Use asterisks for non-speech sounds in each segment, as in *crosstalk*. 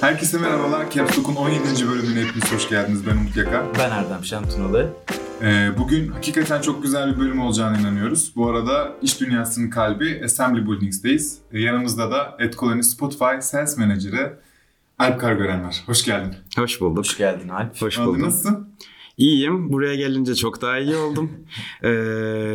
Herkese merhabalar. Caps Lock'un 17. bölümüne hepiniz hoş geldiniz. Ben Umut Yaka. Ben Erdem Şentunalı. Ee, bugün hakikaten çok güzel bir bölüm olacağına inanıyoruz. Bu arada iş dünyasının kalbi Assembly Buildings'teyiz. Ee, yanımızda da Etkoloni Spotify Sales Manager'ı Alp Kargören var. Hoş geldin. Hoş bulduk. Hoş geldin Alp. Hoş Abi buldum. nasılsın? İyiyim. Buraya gelince çok daha iyi oldum. *laughs* Ee,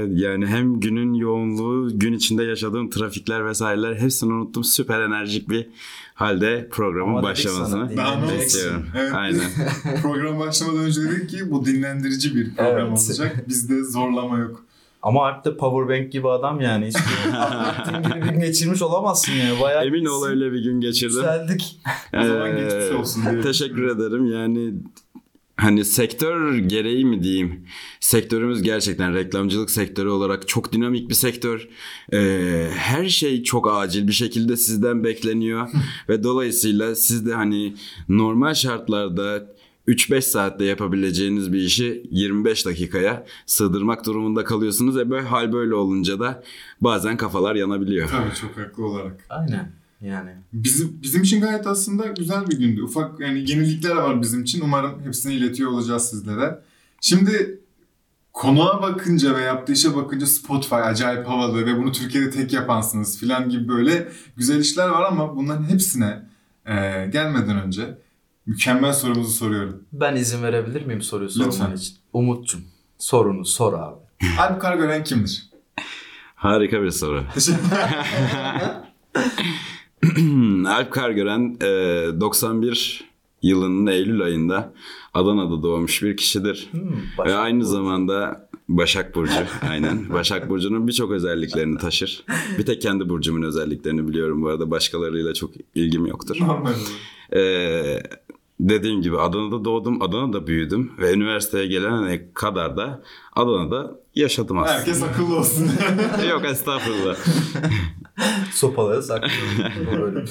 yani hem günün yoğunluğu, gün içinde yaşadığım trafikler vesaireler hepsini unuttum. Süper enerjik bir halde programın Ama başlamasını olsun? bekliyorum. Evet. Aynen. *laughs* Program başlamadan önce dedik ki bu dinlendirici bir program Evet. olacak. Bizde zorlama yok. Ama Alp de powerbank gibi adam yani. Hiç *laughs* gibi bir gün geçirmiş olamazsın yani. Bayağı Emin ol öyle bir gün geçirdim. Yükseldik. O zaman Ee, geçmiş olsun diyelim. Teşekkür ederim. Yani hani sektör gereği mi diyeyim? Sektörümüz gerçekten reklamcılık sektörü olarak çok dinamik bir sektör. Ee, her şey çok acil bir şekilde sizden bekleniyor *laughs* ve dolayısıyla siz de hani normal şartlarda 3-5 saatte yapabileceğiniz bir işi 25 dakikaya sığdırmak durumunda kalıyorsunuz ve böyle hal böyle olunca da bazen kafalar yanabiliyor. Tabii çok haklı olarak. Aynen. Yani. Bizim bizim için gayet aslında güzel bir gündü. Ufak yani yenilikler var bizim için. Umarım hepsini iletiyor olacağız sizlere. Şimdi konuğa bakınca ve yaptığı işe bakınca Spotify acayip havalı ve bunu Türkiye'de tek yapansınız filan gibi böyle güzel işler var ama bunların hepsine e, gelmeden önce mükemmel sorumuzu soruyorum. Ben izin verebilir miyim soruyu Lütfen. sorman için? Umut'cum sorunu sor abi. Alp Kargören kimdir? Harika bir soru. *laughs* Alp Kargören e, 91 yılının Eylül ayında Adana'da doğmuş bir kişidir. Hmm, Ve aynı Burcu. zamanda Başak Burcu aynen. *laughs* Başak Burcu'nun birçok özelliklerini taşır. Bir tek kendi burcumun özelliklerini biliyorum bu arada. Başkalarıyla çok ilgim yoktur. Ee, dediğim gibi Adana'da doğdum, Adana'da büyüdüm ve üniversiteye gelene kadar da Adana'da yaşadım aslında. Herkes akıllı olsun. *laughs* Yok estağfurullah. *laughs* Sopaları saklıyorum.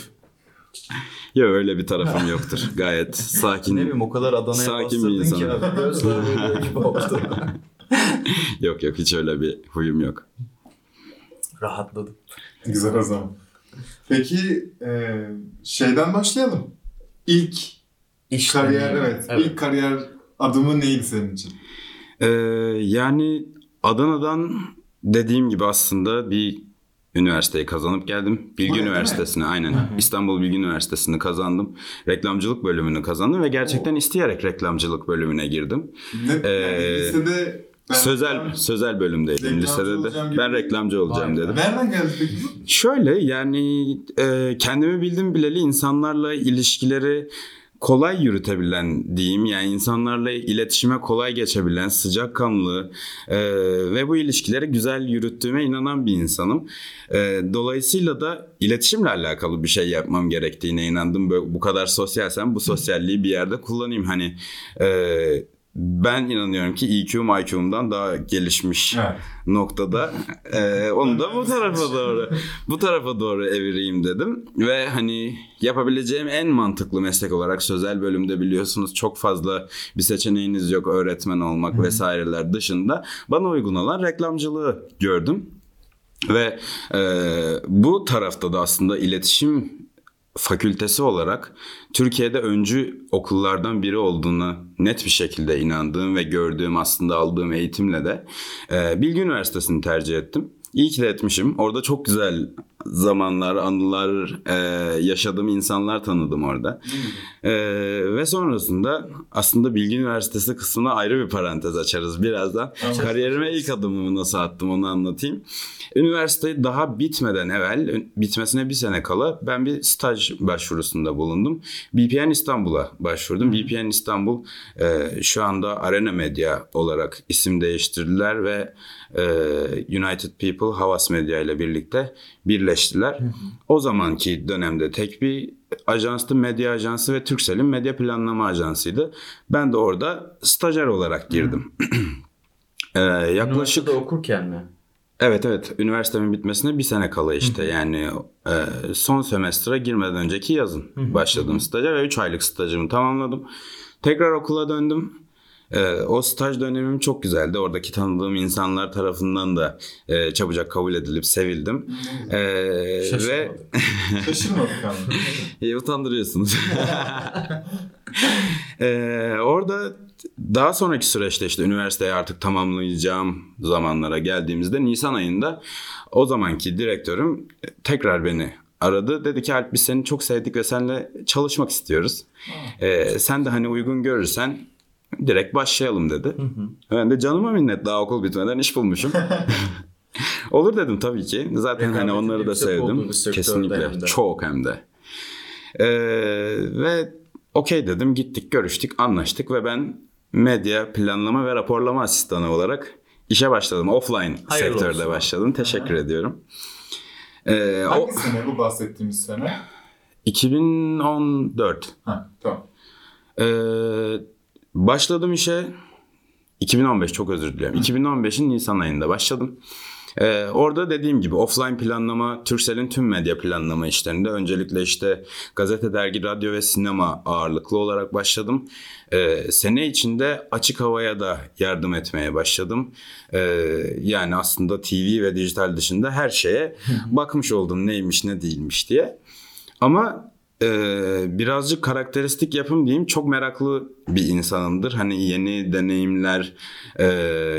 Yok öyle bir tarafım yoktur. Gayet sakin. ne bileyim o kadar Adana'ya Sakin bir bastırdın ki insanım. abi. Gözler böyle gibi oldu. *laughs* Yok yok hiç öyle bir huyum yok. Rahatladım. Güzel o zaman. Peki e, şeyden başlayalım. İlk İş Kariyer deneyimi. evet. İlk kariyer adımı neydi senin için? Ee, yani Adana'dan dediğim gibi aslında bir üniversiteyi kazanıp geldim. Bilgi mi? Üniversitesi'ni aynen. İstanbul Bilgi Üniversitesi'ni kazandım. Reklamcılık bölümünü kazandım ve gerçekten isteyerek reklamcılık bölümüne girdim. Ne, Ee, yani lisede ben sözel sözel bölümdeydim lisede de. Ben reklamcı olacağım dedim. Nereden geldi peki bu? Şöyle yani e, kendimi bildim bileli insanlarla ilişkileri kolay yürütebilen diyeyim yani insanlarla iletişime kolay geçebilen sıcakkanlı e, ve bu ilişkileri güzel yürüttüğüme inanan bir insanım. E, dolayısıyla da iletişimle alakalı bir şey yapmam gerektiğine inandım. Böyle, bu kadar sosyalsem bu sosyalliği bir yerde kullanayım. Hani e, ben inanıyorum ki EQ'm IQ'mdan daha gelişmiş Evet. noktada. E, onu da bu tarafa doğru bu tarafa doğru evireyim dedim. Ve hani yapabileceğim en mantıklı meslek olarak sözel bölümde biliyorsunuz çok fazla bir seçeneğiniz yok öğretmen olmak vesaireler dışında. Bana uygun olan reklamcılığı gördüm. Ve e, bu tarafta da aslında iletişim fakültesi olarak Türkiye'de öncü okullardan biri olduğunu net bir şekilde inandığım ve gördüğüm aslında aldığım eğitimle de e, Bilgi Üniversitesi'ni tercih ettim. İyi ki de etmişim. Orada çok güzel zamanlar, anılar, e, yaşadığım insanlar tanıdım orada. E, ve sonrasında aslında Bilgi Üniversitesi kısmına ayrı bir parantez açarız birazdan. Kariyerime ilk adımımı nasıl attım onu anlatayım. Üniversite daha bitmeden evvel, bitmesine bir sene kala ben bir staj başvurusunda bulundum. BPN İstanbul'a başvurdum. BPN İstanbul e, şu anda Arena Medya olarak isim değiştirdiler ve United People Havas Medya ile birlikte birleştiler. O zamanki dönemde tek bir ajanstı, medya ajansı ve Turkcell'in medya planlama ajansıydı. Ben de orada stajyer olarak girdim. *clears throat* E, yaklaşık Üniversitede okurken mi? Evet evet üniversitemin bitmesine bir sene kala işte yani e, son semestre girmeden önceki yazın başladım staja ve 3 aylık stajımı tamamladım. Tekrar okula döndüm. Ee, o staj dönemim çok güzeldi. Oradaki tanıdığım insanlar tarafından da e, çabucak kabul edilip sevildim. Ee, ve Şaşırmadık. *laughs* Şaşırmadık ama. İyi utandırıyorsunuz. *laughs* Ee, orada daha sonraki süreçte işte üniversiteyi artık tamamlayacağım zamanlara geldiğimizde Nisan ayında o zamanki direktörüm tekrar beni aradı. Dedi ki Alp biz seni çok sevdik ve seninle çalışmak istiyoruz. Ee, sen de hani uygun görürsen direkt başlayalım dedi. Ben de canıma minnet daha okul bitmeden iş bulmuşum. *laughs* Olur dedim tabii ki. Zaten hani onları da sevdim. Kesinlikle. hem de. Çok hem de. Ee, ve okey dedim gittik görüştük anlaştık ve ben medya planlama ve raporlama asistanı olarak işe başladım. Offline Hayırlı sektörde olsun. başladım. Teşekkür ediyorum. Ee, o Hangi sene bu bahsettiğimiz sene? 2014. Ha, tamam. Ee, başladım işe 2015 çok özür diliyorum. 2015'in Nisan ayında başladım. Ee, orada dediğim gibi offline planlama, Turkcell'in tüm medya planlama işlerinde öncelikle işte gazete, dergi, radyo ve sinema ağırlıklı olarak başladım. Ee, sene içinde açık havaya da yardım etmeye başladım. Ee, yani aslında TV ve dijital dışında her şeye bakmış oldum neymiş ne değilmiş diye. Ama e, birazcık karakteristik yapım diyeyim çok meraklı bir insanımdır. Hani yeni deneyimler, e,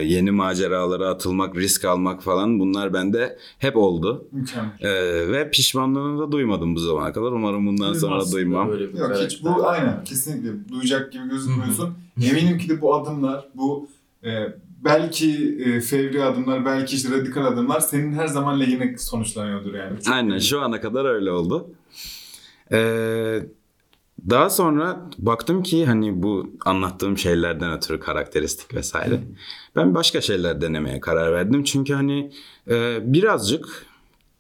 yeni maceralara atılmak, risk almak falan bunlar bende hep oldu. Mükemmel. E, ve pişmanlığını da duymadım bu zamana kadar. Umarım bundan sonra Duymazsın da duymam. Yok hiç bu aynen kesinlikle duyacak gibi gözükmüyorsun. Eminim ki de bu adımlar, bu e, belki e, fevri adımlar, belki işte radikal adımlar senin her zaman lehine sonuçlanıyordur yani. Çok Aynen şu ana kadar öyle oldu. Ee, daha sonra baktım ki hani bu anlattığım şeylerden ötürü karakteristik vesaire. Ben başka şeyler denemeye karar verdim. Çünkü hani e, birazcık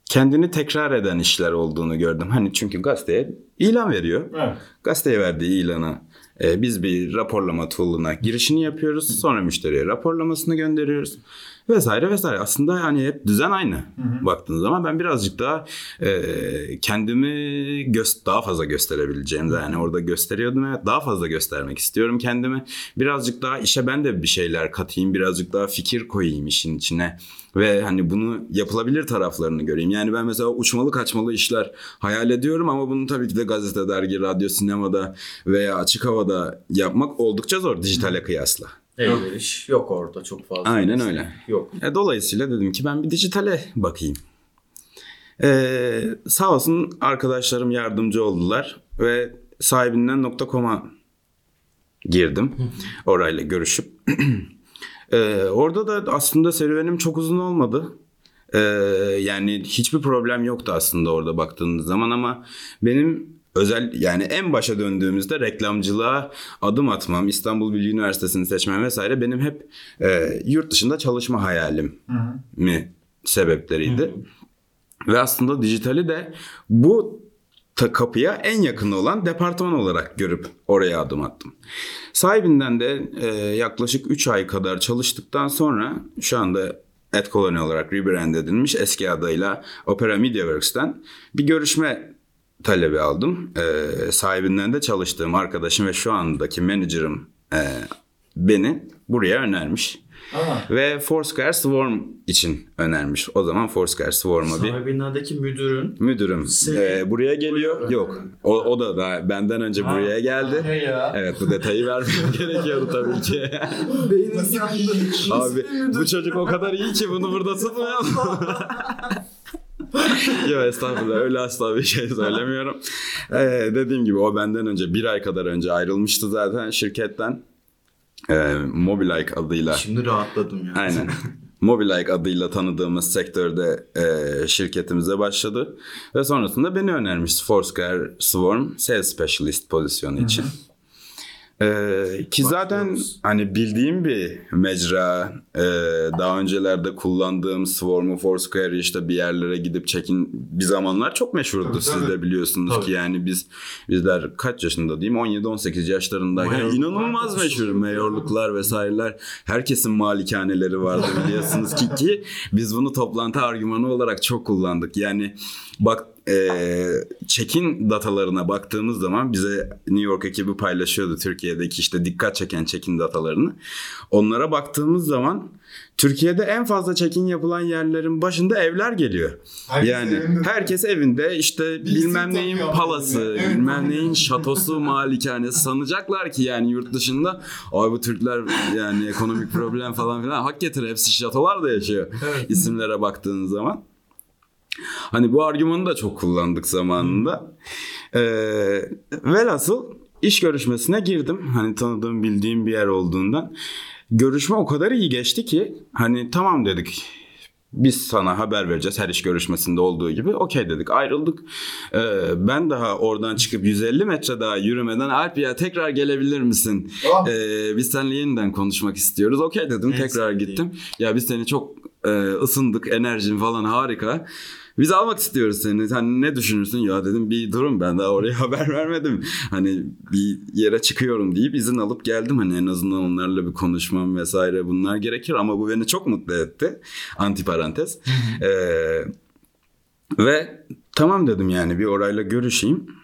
kendini tekrar eden işler olduğunu gördüm. Hani çünkü gazeteye ilan veriyor. Evet. Gazeteye verdiği ilana e, biz bir raporlama tool'una girişini yapıyoruz. Sonra müşteriye raporlamasını gönderiyoruz. Vesaire vesaire. Aslında hani hep düzen aynı baktığın zaman. Ben birazcık daha e, kendimi gö- daha fazla gösterebileceğim. Yani orada gösteriyordum. Evet, daha fazla göstermek istiyorum kendimi. Birazcık daha işe ben de bir şeyler katayım. Birazcık daha fikir koyayım işin içine. Ve hani bunu yapılabilir taraflarını göreyim. Yani ben mesela uçmalı kaçmalı işler hayal ediyorum ama bunu tabii ki de gazete, dergi, radyo, sinemada veya açık havada yapmak oldukça zor dijitale kıyasla. Elveriş yok orada çok fazla. Aynen öyle. Yok. E, dolayısıyla dedim ki ben bir dijitale bakayım. Ee, sağ olsun arkadaşlarım yardımcı oldular ve sahibinden.com'a girdim orayla görüşüp. Ee, *clears throat* orada da aslında serüvenim çok uzun olmadı. Ee, yani hiçbir problem yoktu aslında orada baktığınız zaman ama benim özel yani en başa döndüğümüzde reklamcılığa adım atmam, İstanbul Bilgi Üniversitesi'ni seçmem vesaire benim hep e, yurt dışında çalışma hayalim Hı hı. mi sebepleriydi. Ve aslında dijitali de bu ta- kapıya en yakın olan departman olarak görüp oraya adım attım. Sahibinden de e, yaklaşık 3 ay kadar çalıştıktan sonra şu anda Ad Colony olarak rebrand edilmiş eski adıyla Opera MediaWorks'ten bir görüşme talebi aldım. E, sahibinden de çalıştığım arkadaşım ve şu andaki menajerim e, beni buraya önermiş. Aa, Ve Foursquare Swarm için önermiş. O zaman Foursquare Swarm'a bir Sahibindeki müdürün müdürüm Seni e, buraya geliyor. Yok. O, o da daha benden önce buraya geldi. He ya. Evet bu detayı vermem *laughs* gerekiyordu tabii ki. Beynim yandı. Abi bu çocuk o kadar iyi ki bunu burada *laughs* tutmayalım. *laughs* *laughs* Yok estağfurullah öyle asla bir şey söylemiyorum. *laughs* Ee, dediğim gibi o benden önce bir ay kadar önce ayrılmıştı zaten şirketten. Ee, Mobilike adıyla. Şimdi rahatladım ya. Aynen. *laughs* Mobilike adıyla tanıdığımız sektörde e, şirketimize başladı. Ve sonrasında beni önermiş Foursquare Swarm Sales Specialist pozisyonu için. E, ki zaten hani bildiğim bir mecra e, daha öncelerde kullandığım Swarm'u Foursquare işte bir yerlere gidip çekin bir zamanlar çok meşhurdu Tabii, siz tabii. de biliyorsunuz Tabii. ki yani biz bizler kaç yaşında diyeyim 17-18 yaşlarındayken Mayorluklar inanılmaz meşhur. mayorluklar vesaireler herkesin malikaneleri vardı biliyorsunuz ki ki biz bunu toplantı argümanı olarak çok kullandık yani bak e, check-in datalarına baktığımız zaman bize New York ekibi paylaşıyordu Türkiye'deki işte dikkat çeken check-in datalarını. Onlara baktığımız zaman Türkiye'de en fazla check-in yapılan yerlerin başında evler geliyor. Herkes yani evinde. herkes evinde işte Bilsin bilmem neyin palası. Evet. bilmem neyin şatosu, *laughs* malikanesi sanacaklar ki yani yurt dışında ay bu Türkler yani ekonomik problem falan filan hak getir hepsi şatolar da yaşıyor isimlere baktığın zaman. Hani bu argümanı da çok kullandık zamanında. Ee, velhasıl iş görüşmesine girdim. Hani tanıdığım bildiğim bir yer olduğundan. Görüşme o kadar iyi geçti ki hani tamam dedik. Biz sana haber vereceğiz her iş görüşmesinde olduğu gibi. Okey dedik ayrıldık. Ee, ben daha oradan çıkıp 150 metre daha yürümeden Alp ya tekrar gelebilir misin? Ah. Ee, biz seninle yeniden konuşmak istiyoruz. Okey dedim En tekrar sevdiğim. gittim. Ya biz seni çok e, ısındık enerjin falan harika. Biz almak istiyoruz seni. Sen ne düşünürsün? Ya dedim bir durun ben daha oraya *laughs* haber vermedim. Hani bir yere çıkıyorum deyip izin alıp geldim. Hani en azından onlarla bir konuşmam vesaire bunlar gerekir. Ama bu beni çok mutlu etti. Antiparantez. Ee, ve tamam dedim yani bir orayla görüşeyim.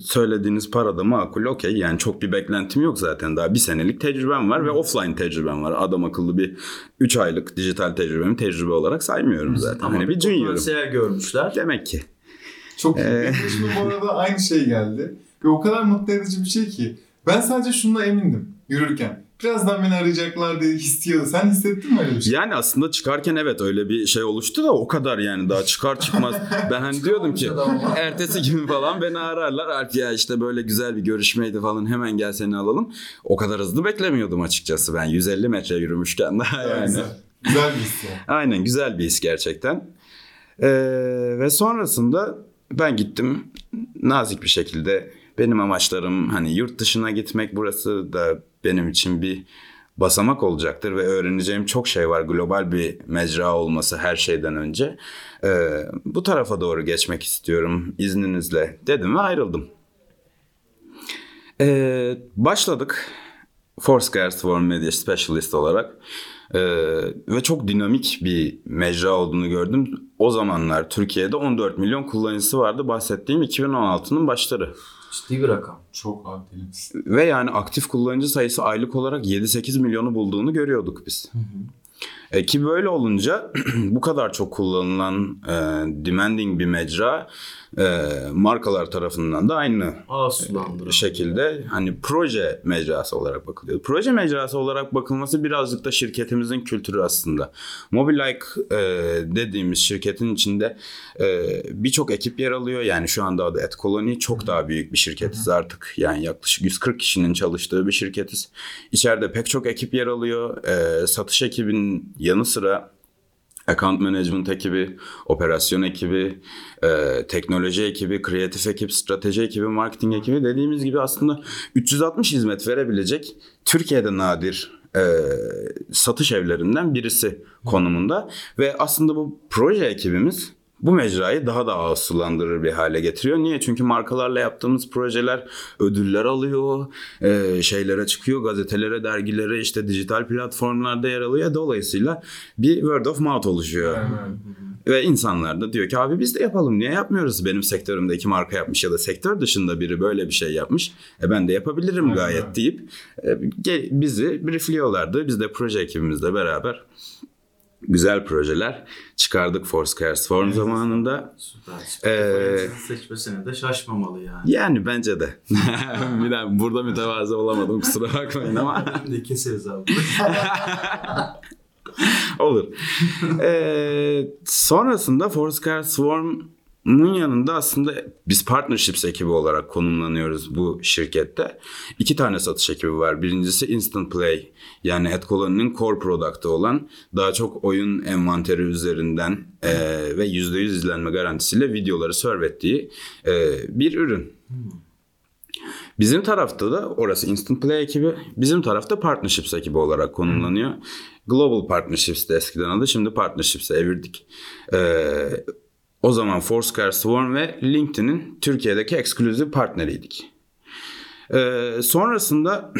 Söylediğiniz para da makul okey yani çok bir beklentim yok zaten daha bir senelik tecrübem var ve offline tecrübem var adam akıllı bir 3 aylık dijital tecrübemi tecrübe olarak saymıyorum zaten Ama hani bir junior'ım görmüşler. demek ki Çok iyi. Ee, başıma *laughs* bu arada aynı şey geldi. Ve o kadar mutlu edici bir şey ki. Ben sadece şuna emindim yürürken. Birazdan beni arayacaklar diye hissiyordum. Sen hissettin mi öyle bir şey? yani aslında çıkarken evet öyle bir şey oluştu da o kadar yani daha çıkar çıkmaz *laughs* ben hani diyordum ki ertesi gün falan beni ararlar Alp ya işte böyle güzel bir görüşmeydi falan hemen gel seni alalım o kadar hızlı beklemiyordum açıkçası ben 150 metre yürümüşken daha yani. Güzel. Güzel bir his yani. *laughs* Aynen güzel bir his gerçekten. Ee, ve sonrasında ben gittim nazik bir şekilde benim amaçlarım hani yurt dışına gitmek burası da benim için bir basamak olacaktır ve öğreneceğim çok şey var global bir mecra olması her şeyden önce. Ee, bu tarafa doğru geçmek istiyorum izninizle dedim ve ayrıldım. Ee, başladık Foursquare Swarm Media Specialist olarak. Ee, ve çok dinamik bir mecra olduğunu gördüm. O zamanlar Türkiye'de 14 milyon kullanıcısı vardı. Bahsettiğim 2016'nın başları. Ciddi bir rakam. Çok abi? Ve yani aktif kullanıcı sayısı aylık olarak 7-8 milyonu bulduğunu görüyorduk biz. E, ki böyle olunca *clears throat* bu kadar çok kullanılan e, demanding bir mecra e, markalar tarafından da aynı şekilde hani proje mecrası olarak bakılıyor. Proje mecrası olarak bakılması birazcık da şirketimizin kültürü aslında. Mobilike e, dediğimiz şirketin içinde e, birçok ekip yer alıyor. Yani şu anda adı Etkoloni çok daha büyük bir şirketiz artık. Yani yaklaşık 140 kişinin çalıştığı bir şirketiz. İçeride pek çok ekip yer alıyor. E, satış ekibinin yanı sıra account management ekibi, operasyon ekibi, e, teknoloji ekibi, kreatif ekip, strateji ekibi, marketing ekibi dediğimiz gibi aslında 360 hizmet verebilecek Türkiye'de nadir e, satış evlerinden birisi konumunda. Ve aslında bu proje ekibimiz bu mecrayı daha da ağız sulandırır bir hale getiriyor. Niye? Çünkü markalarla yaptığımız projeler ödüller alıyor, e, şeylere çıkıyor, gazetelere, dergilere, işte dijital platformlarda yer alıyor. Dolayısıyla bir word of mouth oluşuyor. Ve insanlar da diyor ki abi biz de yapalım niye yapmıyoruz? Benim sektörümde iki marka yapmış ya da sektör dışında biri böyle bir şey yapmış. E ben de yapabilirim gayet deyip e, bizi briefliyorlardı. Biz de proje ekibimizle beraber güzel projeler çıkardık Foursquare Swarm zamanında. Süper. Ee, Ee, seçmesine de şaşmamalı yani. Yani bence de. *laughs* bir daha burada mütevazı olamadım kusura bakmayın ama *laughs* de keseriz abi. *laughs* olur. Ee, sonrasında Foursquare Swarm'un yanında aslında biz partnerships ekibi olarak konumlanıyoruz bu şirkette. İki tane satış ekibi var. Birincisi Instant Play yani AdColony'nin core product'ı olan daha çok oyun envanteri üzerinden e, ve %100 izlenme garantisiyle videoları serve e, bir ürün. Bizim tarafta da orası Instant Play ekibi, bizim tarafta Partnerships ekibi olarak konumlanıyor. Global Partnerships de eskiden adı, şimdi Partnerships'e evirdik. Ee, o zaman Foursquare, Swarm ve LinkedIn'in Türkiye'deki eksklusif partneriydik. Ee, sonrasında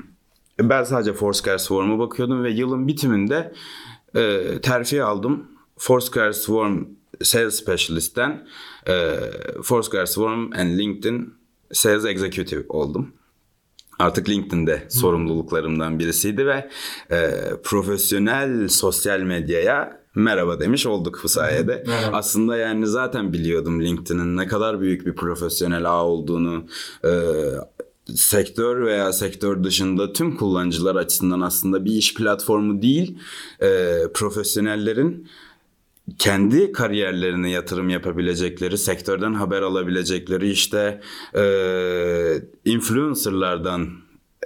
*clears throat* ben sadece Foursquare, Swarm'a bakıyordum ve yılın bitiminde e, terfi aldım. Foursquare, Swarm Sales Specialist'ten e, Foursquare Swarm and LinkedIn Sales Executive oldum. Artık LinkedIn'de sorumluluklarımdan birisiydi ve e, profesyonel sosyal medyaya merhaba demiş olduk bu sayede. Merhaba. Aslında yani zaten biliyordum LinkedIn'in ne kadar büyük bir profesyonel ağ olduğunu. E, sektör veya sektör dışında tüm kullanıcılar açısından aslında bir iş platformu değil, e, profesyonellerin kendi kariyerlerine yatırım yapabilecekleri, sektörden haber alabilecekleri işte e, influencerlardan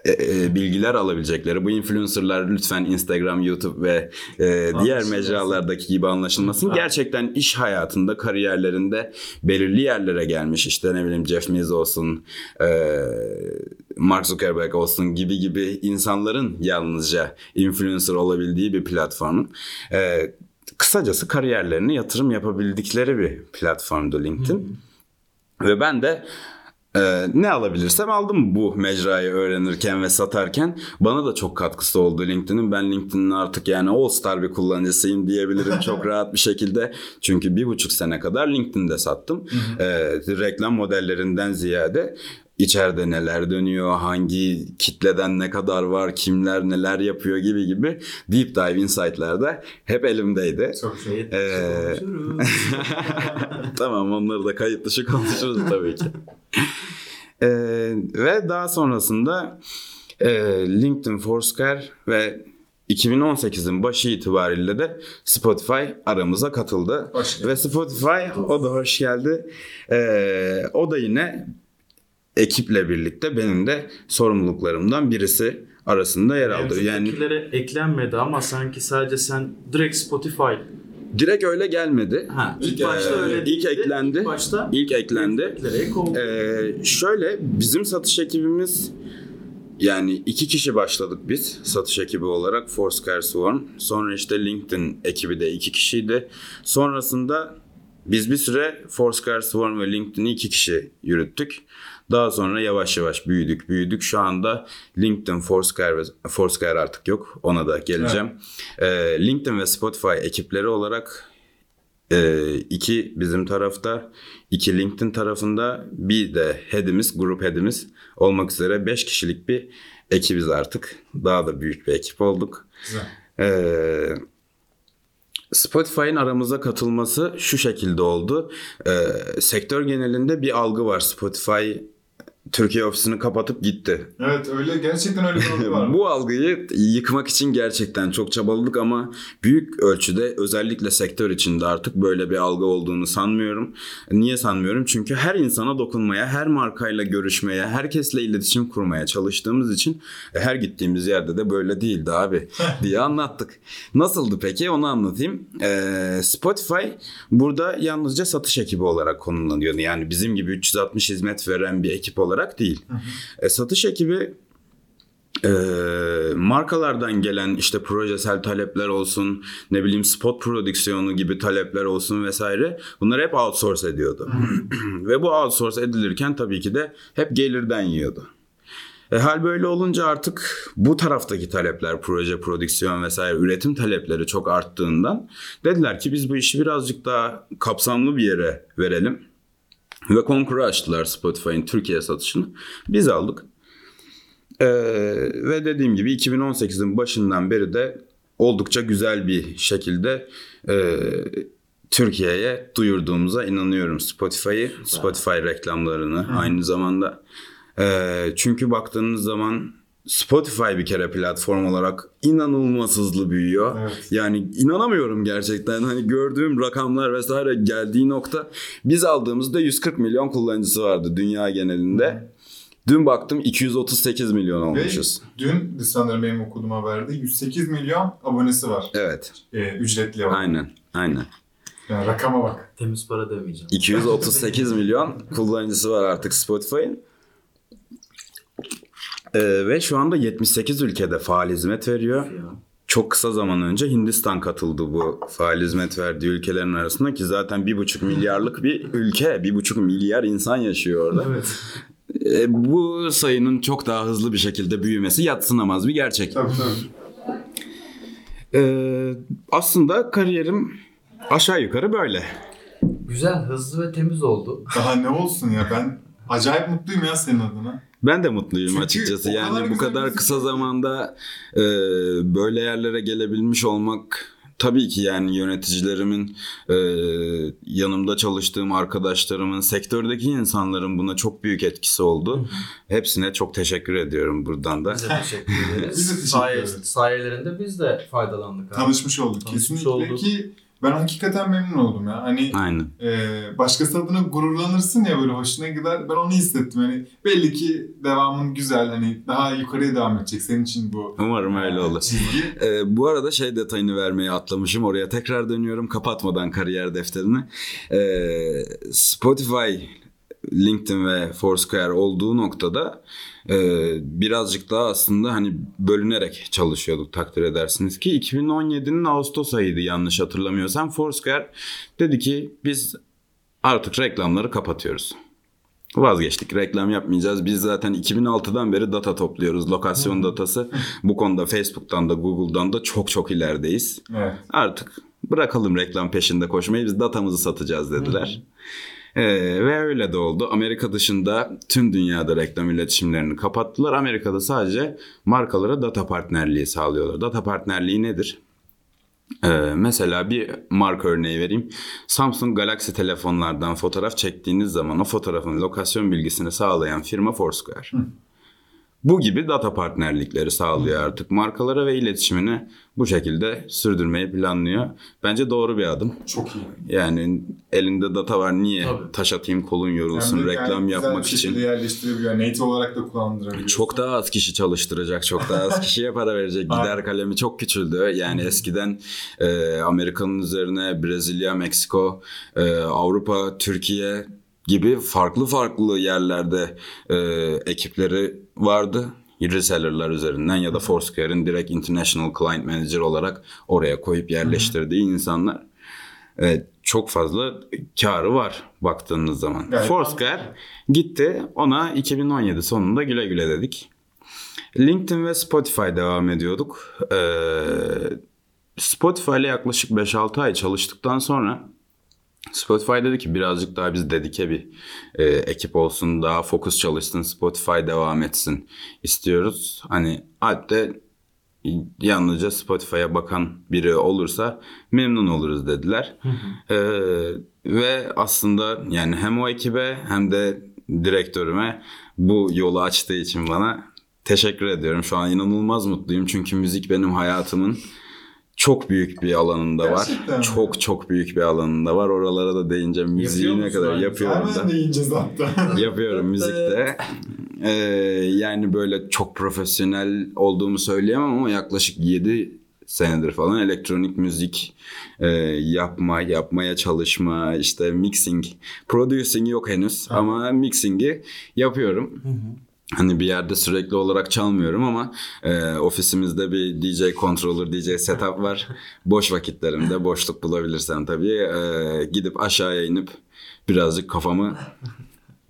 e, e, bilgiler alabilecekleri. Bu influencerlar lütfen Instagram, YouTube ve e, diğer mecralardaki gibi anlaşılmasın. Gerçekten iş hayatında, kariyerlerinde belirli yerlere gelmiş. İşte ne bileyim Jeff Bezos olsun, e, Mark Zuckerberg olsun gibi gibi insanların yalnızca influencer olabildiği bir platformun. E, kısacası kariyerlerine yatırım yapabildikleri bir platformdu LinkedIn. Ve ben de e, ne alabilirsem aldım bu mecrayı öğrenirken ve satarken. Bana da çok katkısı oldu LinkedIn'in. Ben LinkedIn'in artık yani all star bir kullanıcısıyım diyebilirim çok *laughs* rahat bir şekilde. Çünkü bir buçuk sene kadar LinkedIn'de sattım. E, reklam modellerinden ziyade içeride neler dönüyor, hangi kitleden ne kadar var, kimler neler yapıyor gibi gibi deep dive insight'lar da hep elimdeydi. Çok şey. Ee, *laughs* tamam onları da kayıt dışı konuşuruz tabii ki. Ee, ve daha sonrasında e, LinkedIn, Foursquare ve 2018'in başı itibariyle de Spotify aramıza katıldı. Ve Spotify o da hoş geldi. Ee, o da yine ekiple birlikte benim de sorumluluklarımdan birisi arasında yer aldı. Yani eklenmedi ama sanki sadece sen direkt Spotify. direkt öyle gelmedi. Ha, ilk Ee, başta öyle ilk değildi. eklendi. İlk başta İlk eklendi. ek. Ee, şöyle bizim satış ekibimiz yani iki kişi başladık biz satış ekibi olarak Foursquare Swarm. Sonra işte LinkedIn ekibi de iki kişiydi. Sonrasında biz bir süre Foursquare Swarm ve LinkedIn'i iki kişi yürüttük. Daha sonra yavaş yavaş büyüdük büyüdük. Şu anda LinkedIn, Foursquare Foursquare artık yok. Ona da geleceğim. Ee, LinkedIn ve Spotify ekipleri olarak ee, iki bizim tarafta, iki LinkedIn tarafında, bir de head'imiz, grup head'imiz olmak üzere 5 kişilik bir ekibiz artık. Daha da büyük bir ekip olduk. Güzel. Ee, Spotify'ın aramıza katılması şu şekilde oldu. Ee, sektör genelinde bir algı var. Spotify Türkiye ofisini kapatıp gitti. Evet öyle gerçekten öyle bir algı var. *laughs* Bu algıyı yıkmak için gerçekten çok çabaladık ama büyük ölçüde özellikle sektör içinde artık böyle bir algı olduğunu sanmıyorum. Niye sanmıyorum? Çünkü her insana dokunmaya, her markayla görüşmeye, herkesle iletişim kurmaya çalıştığımız için e, her gittiğimiz yerde de böyle değildi abi *laughs* diye anlattık. Nasıldı peki onu anlatayım. Ee, Spotify burada yalnızca satış ekibi olarak konumlanıyordu. Yani bizim gibi 360 hizmet veren bir ekip olarak değil. E, satış ekibi e, markalardan gelen işte projesel talepler olsun, ne bileyim spot prodüksiyonu gibi talepler olsun vesaire bunları hep outsource ediyordu. *clears throat* Ve bu outsource edilirken tabii ki de hep gelirden yiyordu. E, hal böyle olunca artık bu taraftaki talepler, proje, prodüksiyon vesaire üretim talepleri çok arttığından dediler ki biz bu işi birazcık daha kapsamlı bir yere verelim. Ve konkuru açtılar Spotify'ın Türkiye satışını. Biz aldık. Ee, ve dediğim gibi 2018'in başından beri de oldukça güzel bir şekilde e, Türkiye'ye duyurduğumuza inanıyorum Spotify'ı, Spotify reklamlarını aynı zamanda. Ee, çünkü baktığınız zaman Spotify bir kere platform olarak inanılmaz hızlı büyüyor. Evet. Yani inanamıyorum gerçekten. Hani gördüğüm rakamlar vesaire geldiği nokta biz aldığımızda 140 milyon kullanıcısı vardı dünya genelinde. Dün baktım 238 milyon Ve olmuşuz. dün sanırım benim okuduğum haberde 108 milyon abonesi var. Evet. Ee, ücretli abone. Aynen. Aynen. Yani rakama bak. Temiz para demeyeceğim. 238 milyon kullanıcısı var artık Spotify'ın. Ee, ve şu anda 78 ülkede faal hizmet veriyor. Çok kısa zaman önce Hindistan katıldı bu faal hizmet verdiği ülkelerin arasında ki zaten 1,5 milyarlık bir ülke. 1,5 milyar insan yaşıyor orada. Evet. E, bu sayının çok daha hızlı bir şekilde büyümesi yatsınamaz bir gerçek. Tabii tabii. E, aslında kariyerim aşağı yukarı böyle. Güzel, hızlı ve temiz oldu. Daha ne olsun ya ben acayip mutluyum ya senin adına. Ben de mutluyum Çünkü açıkçası. kadar Yani bu kadar müzik kısa zamanda e, böyle yerlere gelebilmiş olmak tabii ki yani yöneticilerimin, e, yanımda çalıştığım arkadaşlarımın, sektördeki insanların buna çok büyük etkisi oldu. Hepsine çok teşekkür ediyorum buradan da. Biz de teşekkür *laughs* ederiz. Biz de teşekkür Saye- ederiz. Sayelerinde biz de faydalandık abi. Tanışmış olduk Tanışmış kesinlikle olduk. ki ben hakikaten memnun oldum ya. Hani Aynen. e, başkası adına gururlanırsın ya böyle hoşuna gider. Ben onu hissettim. Hani belli ki devamın güzel. Hani daha yukarıya devam edecek. Senin için bu Umarım öyle olur. çizgi. Ee, *laughs* bu arada şey detayını vermeyi atlamışım. Oraya tekrar dönüyorum kapatmadan kariyer defterini. Ee, Spotify, LinkedIn ve Foursquare olduğu noktada e, birazcık daha aslında hani bölünerek çalışıyorduk takdir edersiniz ki 2017'nin Ağustos ayıydı yanlış hatırlamıyorsam. Foursquare dedi ki biz artık reklamları kapatıyoruz. Vazgeçtik. Reklam yapmayacağız. Biz zaten 2006'dan beri data topluyoruz. Lokasyon datası. Bu konuda Facebook'tan da Google'dan da çok çok ilerideyiz. Evet. Artık bırakalım reklam peşinde koşmayı. Biz datamızı satacağız dediler. Ee, ve öyle de oldu. Amerika dışında tüm dünyada reklam iletişimlerini kapattılar. Amerika'da sadece markalara data partnerliği sağlıyorlar. Data partnerliği nedir? Ee, mesela bir marka örneği vereyim. Samsung Galaxy telefonlardan fotoğraf çektiğiniz zaman o fotoğrafın lokasyon bilgisini sağlayan firma Foursquare. Bu gibi data partnerlikleri sağlıyor artık markalara ve iletişimini bu şekilde sürdürmeyi planlıyor. Bence doğru bir adım. Çok iyi. Yani elinde data var niye Tabii. taş atayım kolun yorulsun de reklam yani güzel yapmak şekilde için. yerleştirebiliyor. Native olarak da kullandırabiliyor. Çok daha az kişi çalıştıracak, çok daha az kişiye para verecek. Gider kalemi çok küçüldü. Yani eskiden e, Amerika'nın üzerine Brezilya, Meksiko, e, Avrupa, Türkiye gibi farklı farklı yerlerde e, ekipleri vardı. Reseller'lar üzerinden ya da Foursquare'in direkt International Client Manager olarak oraya koyup yerleştirdiği insanlar. E, çok fazla karı var baktığınız zaman. Gayet Foursquare gitti ona 2017 sonunda güle güle dedik. LinkedIn ve Spotify devam ediyorduk. Ee, Spotify ile yaklaşık 5-6 ay çalıştıktan sonra Spotify dedi ki birazcık daha biz dedike bir e, ekip olsun, daha fokus çalışsın, Spotify devam etsin istiyoruz. Hani Alp de yalnızca Spotify'a bakan biri olursa memnun oluruz dediler. Ee, ve aslında yani hem o ekibe hem de direktörüme bu yolu açtığı için bana teşekkür ediyorum. Şu an inanılmaz mutluyum çünkü müzik benim hayatımın çok büyük bir alanında var. Gerçekten mi? Çok çok büyük bir alanında var. Oralara da değince müziği Yapıyor ne musun kadar aynı yapıyorum da. Hemen deyineceğiz hatta. *laughs* Yapıyorum müzikte. Ee, yani böyle çok profesyonel olduğumu söyleyemem ama yaklaşık 7 senedir falan elektronik müzik e, yapma, yapmaya çalışma, işte mixing, producing yok henüz ama mixing'i yapıyorum. Hani bir yerde sürekli olarak çalmıyorum ama e, ofisimizde bir DJ controller, DJ setup var. Boş vakitlerimde boşluk bulabilirsem tabii e, gidip aşağıya inip birazcık kafamı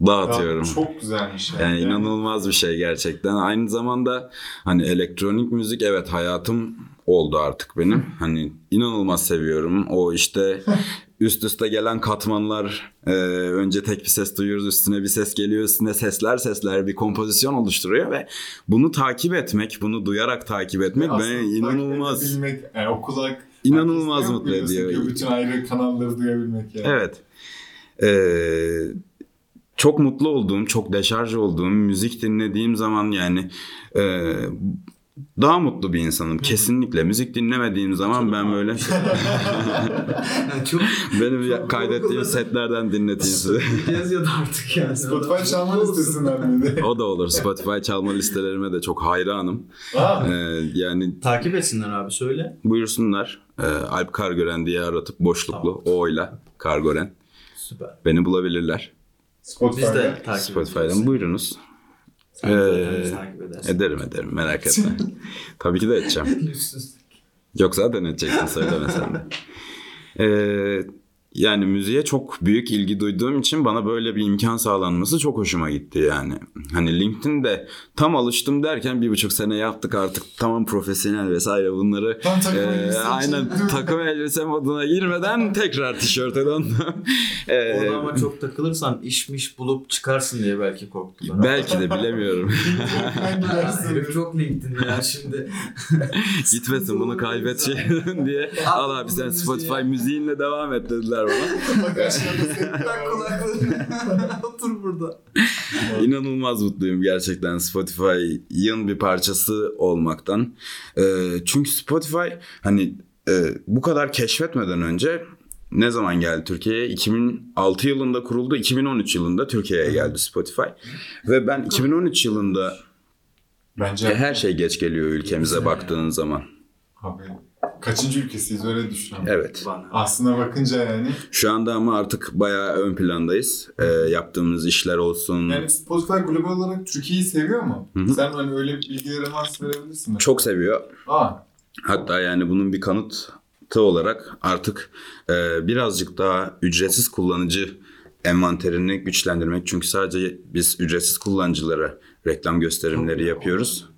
dağıtıyorum. Çok güzelmiş. Yani inanılmaz bir şey gerçekten. Aynı zamanda hani elektronik müzik evet hayatım oldu artık benim. Hani inanılmaz seviyorum. O işte üst üste gelen katmanlar e, önce tek bir ses duyuyoruz üstüne bir ses geliyor üstüne sesler sesler bir kompozisyon oluşturuyor ve bunu takip etmek bunu duyarak takip etmek beni takip inanılmaz edebilmek, yani o kulak İnanılmaz mutlu ediyor. ki Bütün ayrı kanalları duyabilmek yani. Evet. Ee, çok mutlu olduğum, çok deşarj olduğum, müzik dinlediğim zaman yani e, daha mutlu bir insanım. Kesinlikle. Müzik dinlemediğim zaman ben böyle Yani *laughs* çok benim ya- kaydettiğim setlerden dinleteyim size. Diyeceğiz ya da artık yani. Spotify çalma listesinden miydi? o da olur. Spotify çalma listelerime de çok hayranım. Aa, Ee, yani Takip etsinler abi söyle. buyursunlar. Ee, Alp Kargören diye aratıp boşluklu o'yla Kargören. Süper. Beni bulabilirler. Spotify'da. Biz de takip Spotify'dan buyurunuz. Sen Ee, bizi takip edersin. Ederim ederim merak etme. *laughs* Tabii ki de edeceğim. Yok zaten edeceksin söylemesen de. Ee, *laughs* yani müziğe çok büyük ilgi duyduğum için bana böyle bir imkan sağlanması çok hoşuma gitti yani. Hani LinkedIn'de tam alıştım derken bir buçuk sene yaptık artık tamam profesyonel vesaire bunları. Tam takım için, aynen mi? takım elbise moduna girmeden tekrar tişörte döndüm. *laughs* Ee, Orada ama çok takılırsan işmiş bulup çıkarsın diye belki korktular. belki de bilemiyorum. *laughs* Ben *laughs* çok LinkedIn'de ya şimdi. Gitmesin bunu kaybedecek diye. Al abi sen Spotify müziğinle devam et dediler bana. Bak aşağıda senin Tak kulaklarını. *laughs* Otur burada. İnanılmaz mutluyum gerçekten Spotify'ın bir parçası olmaktan. Ee, çünkü Spotify hani e, bu kadar keşfetmeden önce ne zaman geldi Türkiye'ye? 2006 yılında kuruldu. 2013 yılında Türkiye'ye geldi Spotify. Ve ben 2013 yılında Bence her şey geç geliyor ülkemize baktığın zaman. Abi, kaçıncı ülkesiyiz öyle düşünüyorum. Evet. Aslına bakınca yani. Şu anda ama artık bayağı ön plandayız. Ee, yaptığımız işler olsun. Yani Spotify global olarak Türkiye'yi seviyor mu? Hı hı. Sen hani öyle bilgilere varsa verebilirsin. mi? Çok seviyor. Aa, Hatta yani bunun bir kanıtı olarak artık e, birazcık daha ücretsiz kullanıcı envanterini güçlendirmek. Çünkü sadece biz ücretsiz kullanıcılara reklam gösterimleri yapıyoruz.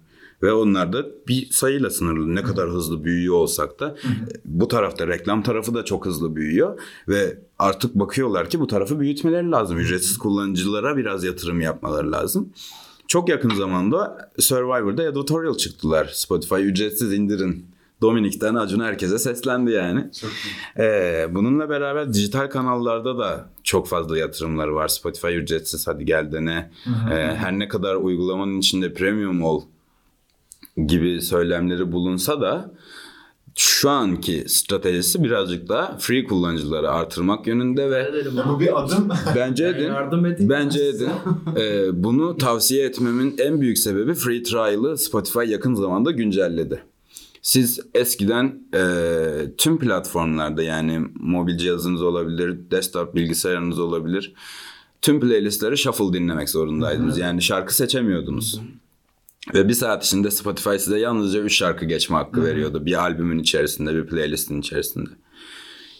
Ve onlar da bir sayıyla sınırlı. Ne kadar hızlı büyüyor olsak da bu tarafta reklam tarafı da çok hızlı büyüyor. Ve artık bakıyorlar ki bu tarafı büyütmeleri lazım. Ücretsiz kullanıcılara biraz yatırım yapmaları lazım. Çok yakın zamanda Survivor'da editorial çıktılar. Spotify ücretsiz indirin. Dominik'ten Acun herkese seslendi yani. Ee, bununla beraber dijital kanallarda da çok fazla yatırımları var. Spotify ücretsiz hadi gel dene. Ee, her ne kadar uygulamanın içinde premium ol gibi söylemleri bulunsa da şu anki stratejisi birazcık daha free kullanıcıları artırmak yönünde ve Ya bu bir adım. bence Yani edin. yardım edin. Bence edin. *laughs* Ee, bunu tavsiye etmemin en büyük sebebi free trial'ı Spotify yakın zamanda güncelledi. Siz eskiden e, tüm platformlarda yani mobil cihazınız olabilir, desktop bilgisayarınız olabilir. Tüm playlistleri shuffle dinlemek zorundaydınız. Yani şarkı seçemiyordunuz. Ve bir saat içinde Spotify size yalnızca 3 şarkı geçme hakkı veriyordu. Bir albümün içerisinde, bir playlistin içerisinde.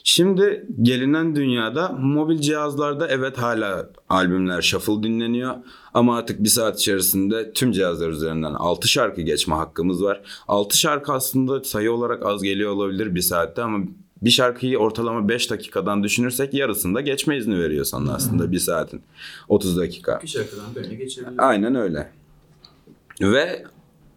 Şimdi gelinen dünyada mobil cihazlarda evet hala albümler shuffle dinleniyor. Ama artık bir saat içerisinde tüm cihazlar üzerinden 6 şarkı geçme hakkımız var. 6 şarkı aslında sayı olarak az geliyor olabilir bir saatte ama bir şarkıyı ortalama 5 dakikadan düşünürsek yarısında geçme izni veriyor sana aslında bir saatin. 30 dakika. Bir şarkıdan birine geçebilir. Aynen öyle. Ve